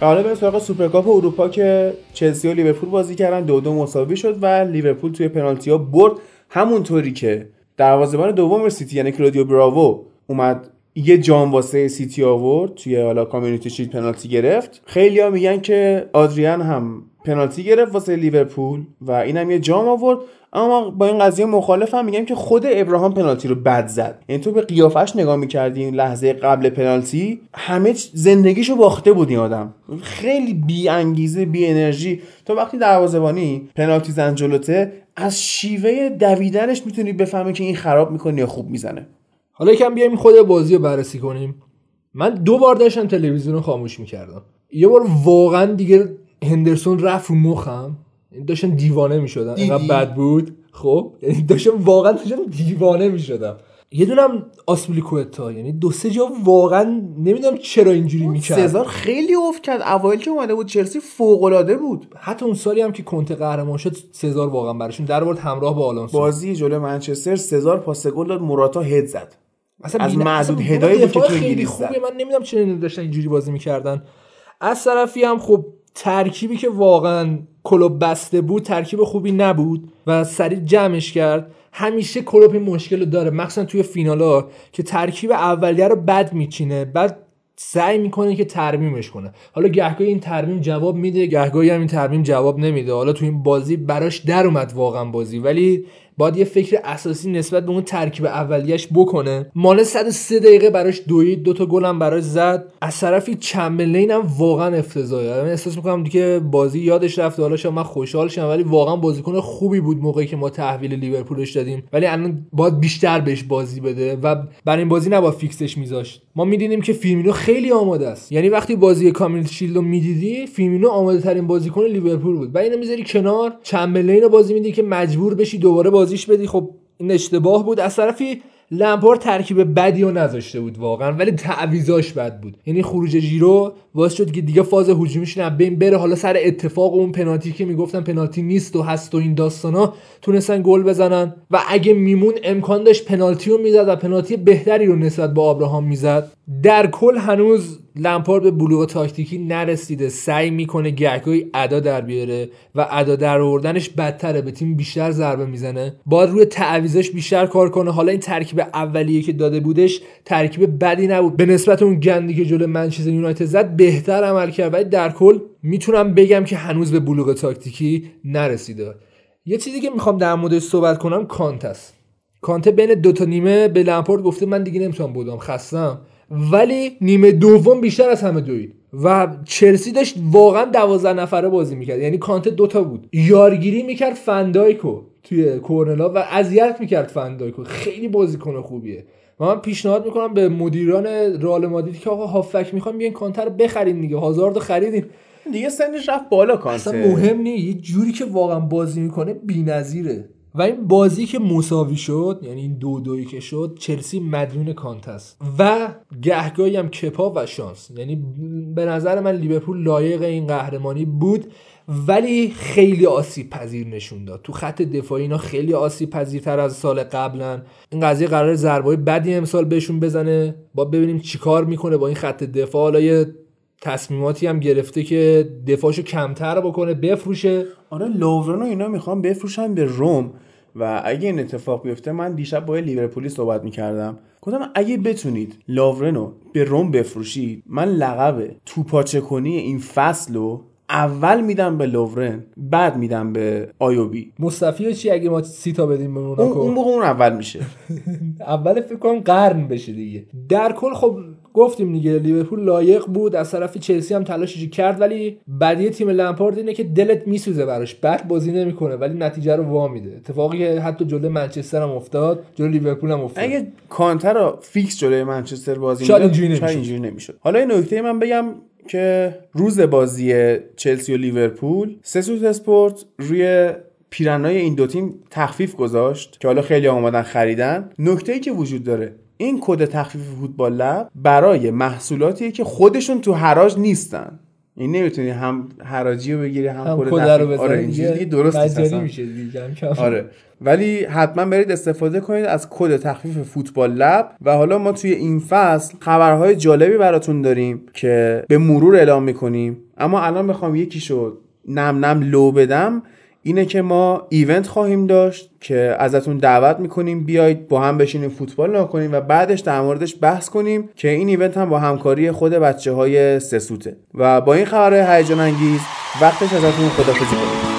حالا بریم سراغ سوپرکاپ اروپا که چلسی و لیورپول بازی کردن. دو دو مساوی شد و لیورپول توی پنالتی ها برد. همونطوری که دروازه‌بان دوم سیتی یعنی کلودیو براوو اومد یه جام واسه سیتی آورد توی حالا کامیونیتی شیلد پنالتی گرفت. خیلیا میگن که آدریان هم پنالتی گرفت واسه لیورپول و اینم یه جام آورد. اما با این قضیه مخالف هم میگم که خود ابراهام پنالتی رو بد زد. یعنی تو به قیافش نگاه می‌کردی لحظه قبل پنالتی همه زندگیشو باخته بود این آدم. خیلی بی انگیزه بی انرژی تو وقتی دروازه‌بانی پنالتی زن جلوته از شیوه دویدنش می‌تونی بفهمی که این خراب می‌کنه یا خوب می‌زنه. حالا یکم بیایم خود بازی رو بررسی کنیم. من دو بار داشتم تلویزیون رو خاموش می‌کردم. یه بار واقعا دیگه هندرسون رفت رو مخم. داشتم دیوانه می‌شدم؟ اینقدر بد بود. خب یعنی داشتم واقعا داشتم دیوانه می‌شدم. یه دونم آسپلیکوتا یعنی دو سه جا واقعا نمی‌دونم چرا اینجوری می‌کرد. سزار خیلی افت کرد. اوایل که اومده بود چلسی فوق العاده بود. حتی اون سالی هم که کنته قهرمان شد سزار واقعا براشون در آورد همراه با آلونسو. بازی جلوی منچستر سزار پاس گل داد موراتا هد زد. اصلا از معدود هدایی بود که تو انگلیس خوبه. من نمی‌دونم چرا داشتن اینجوری بازی می‌کردن. از طرفی هم خب ترکیبی که واقعا کلوب بسته بود ترکیب خوبی نبود و سریع جمعش کرد. همیشه کلوب این مشکل رو داره مخصوصا توی فینالا که ترکیب اولیه رو بد میچینه بعد سعی می‌کنه که ترمیمش کنه. حالا گهگاهی این ترمیم جواب میده گهگاهی هم این ترمیم جواب نمیده. حالا تو این بازی براش در اومد واقعا بازی ولی باید یه فکر اساسی نسبت به اون ترکیب اولیش بکنه. مانه 103 دقیقه براش دوید دوتا هم براش زد. از طرفی چمبرلین هم واقعا افتضاحه. من احساس می‌کنم دیگه بازی یادش رفته حالا من خوشحال شدم ولی واقعا بازیکن خوبی بود موقعی که ما تحویل لیورپولش دادیم. ولی الان باید بیشتر بهش بازی بده و برای این بازی نباید فیکسش میذاشت. ما می‌دیدیم که فیرمینو خیلی آماده است. یعنی وقتی بازی Community Shield رو می‌دیدی فیرمینو آماده ترین بازیکن لیورپول بود. و اینو می‌ذاری کنار چمبرلین رو بازی میدی که مجبور بشی دوباره بازیش بدی. خب این اشتباه بود. از طرفی لمپارد ترکیب بدی رو نذاشته بود واقعا ولی تعویضاش بد بود. یعنی خروج جیرو باعث شد که دیگه فاز هجومیش نه بین بره. حالا سر اتفاق اون پنالتی که می‌گفتن پنالتی نیست و هست و این داستانا تونستن گل بزنن. و اگه میمون امکان داشت پنالتی رو می‌زد و پنالتی بهتری رو نسبت به آبراهام می‌زد. در کل هنوز لمپارد به بلوغ تاکتیکی نرسیده. سعی می‌کنه گهگاهی ادا در بیاره و ادا در آوردنش بدتره. به تیم بیشتر ضربه می‌زنه. باید روی تعویزش بیشتر کار کنه. حالا این ترکیب اولیه که داده بودش ترکیب بدی نبود. به نسبت اون گندی که جلو منچستر یونایتد زد بهتر عمل کرد. ولی در کل می‌تونم بگم که هنوز به بلوغ تاکتیکی نرسیده. یه چیزی که می‌خوام در موردش صحبت کنم کانت است. کانته بین دو تا نیمه به لمپارد گفته من دیگه نمی‌تونم بودم خستم. ولی نیمه دوم بیشتر از همه دوید. و چلسی داشت واقعا دوازده نفره بازی می‌کرد. یعنی کانته دوتا بود. یارگیری می‌کرد فندایکو توی کورنلا و اذیت می‌کرد فندایکو. خیلی بازیکن خوبیه. و من پیشنهاد می‌کنم به مدیران رئال مادرید که آقا هافک می‌خوام بیاین کانتر رو بخرین دیگه. هازارد رو خریدین. دیگه سنش رفت بالا کانته. اصلا مهم نیست. یه جوری که واقعا بازی می‌کنه بی‌نظیره. و این بازی که مساوی شد یعنی این دو دویی که شد چلسی مدیون کانت است و گهگاهی هم کپا و شانس. یعنی به نظر من لیورپول لایق این قهرمانی بود ولی خیلی آسیب پذیر نشون داد. تو خط دفاعی اینا خیلی آسیب پذیرتر از سال قبلا این قضیه قرار ضربه بدی امسال بهشون بزنه. با ببینیم چیکار می‌کنه با این خط دفاع. حالا یه تصمیماتی هم گرفته که دفاعشو کمتر بکنه بفروشه. آره لوورن و اینا می‌خوام بفروشن به روم. و اگه این اتفاق بیفته من دیشب با لیورپولی صحبت می‌کردم. گفتم اگه بتونید لاورنو به روم بفروشید من لقب توپاچه کنی این فصل رو اول میدم به لوورن بعد میدم به آیوبی. مصطفی چی اگه ما سی تا بدیم به اون موناکو اون اون اول میشه. اول فکر کنم قرن بشه دیگه. در کل خب گفتیم دیگه لیورپول لایق بود از طرف چلسی هم تلاشش کرد ولی بدی تیم لمپارد اینه که دلت میسوزه براش. بد بازی نمی‌کنه ولی نتیجه رو وا میده. اتفاقی که حتی جلوی منچستر هم افتاد جلوی لیورپول هم افتاد. اگه کانتر رو فیکس جلوی منچستر بازی شاید اینجوری نمی‌شد. حالا این نکته من بگم که روز بازی چلسی و لیورپول سسوت اسپورت روی پیرهنای این دو تیم تخفیف گذاشت که حالا خیلی آمدن خریدن. نکته ای که وجود داره این کد تخفیف فوتبال لب برای محصولاتیه که خودشون تو حراج نیستن این نمی‌تونی هم حراجی رو بگیری هم, هم کد رو. آره اینجوری دیگه درست. میشه دیگه. آره ولی حتما برید استفاده کنید از کد تخفیف فوتبال لب و حالا ما توی این فصل خبرهای جالبی براتون داریم که به مرور اعلام می‌کنیم اما الان بخوام یکیشو نم نم لو بدم اینه که ما ایونت خواهیم داشت که ازتون دعوت می‌کنیم بیاید با هم بشینیم فوتبال نگاه کنیم و بعدش در موردش بحث کنیم که این ایونت هم با همکاری خود بچه های سسوته و با این خبرهای هیجان انگیز وقتش ازتون خدافزی کنیم.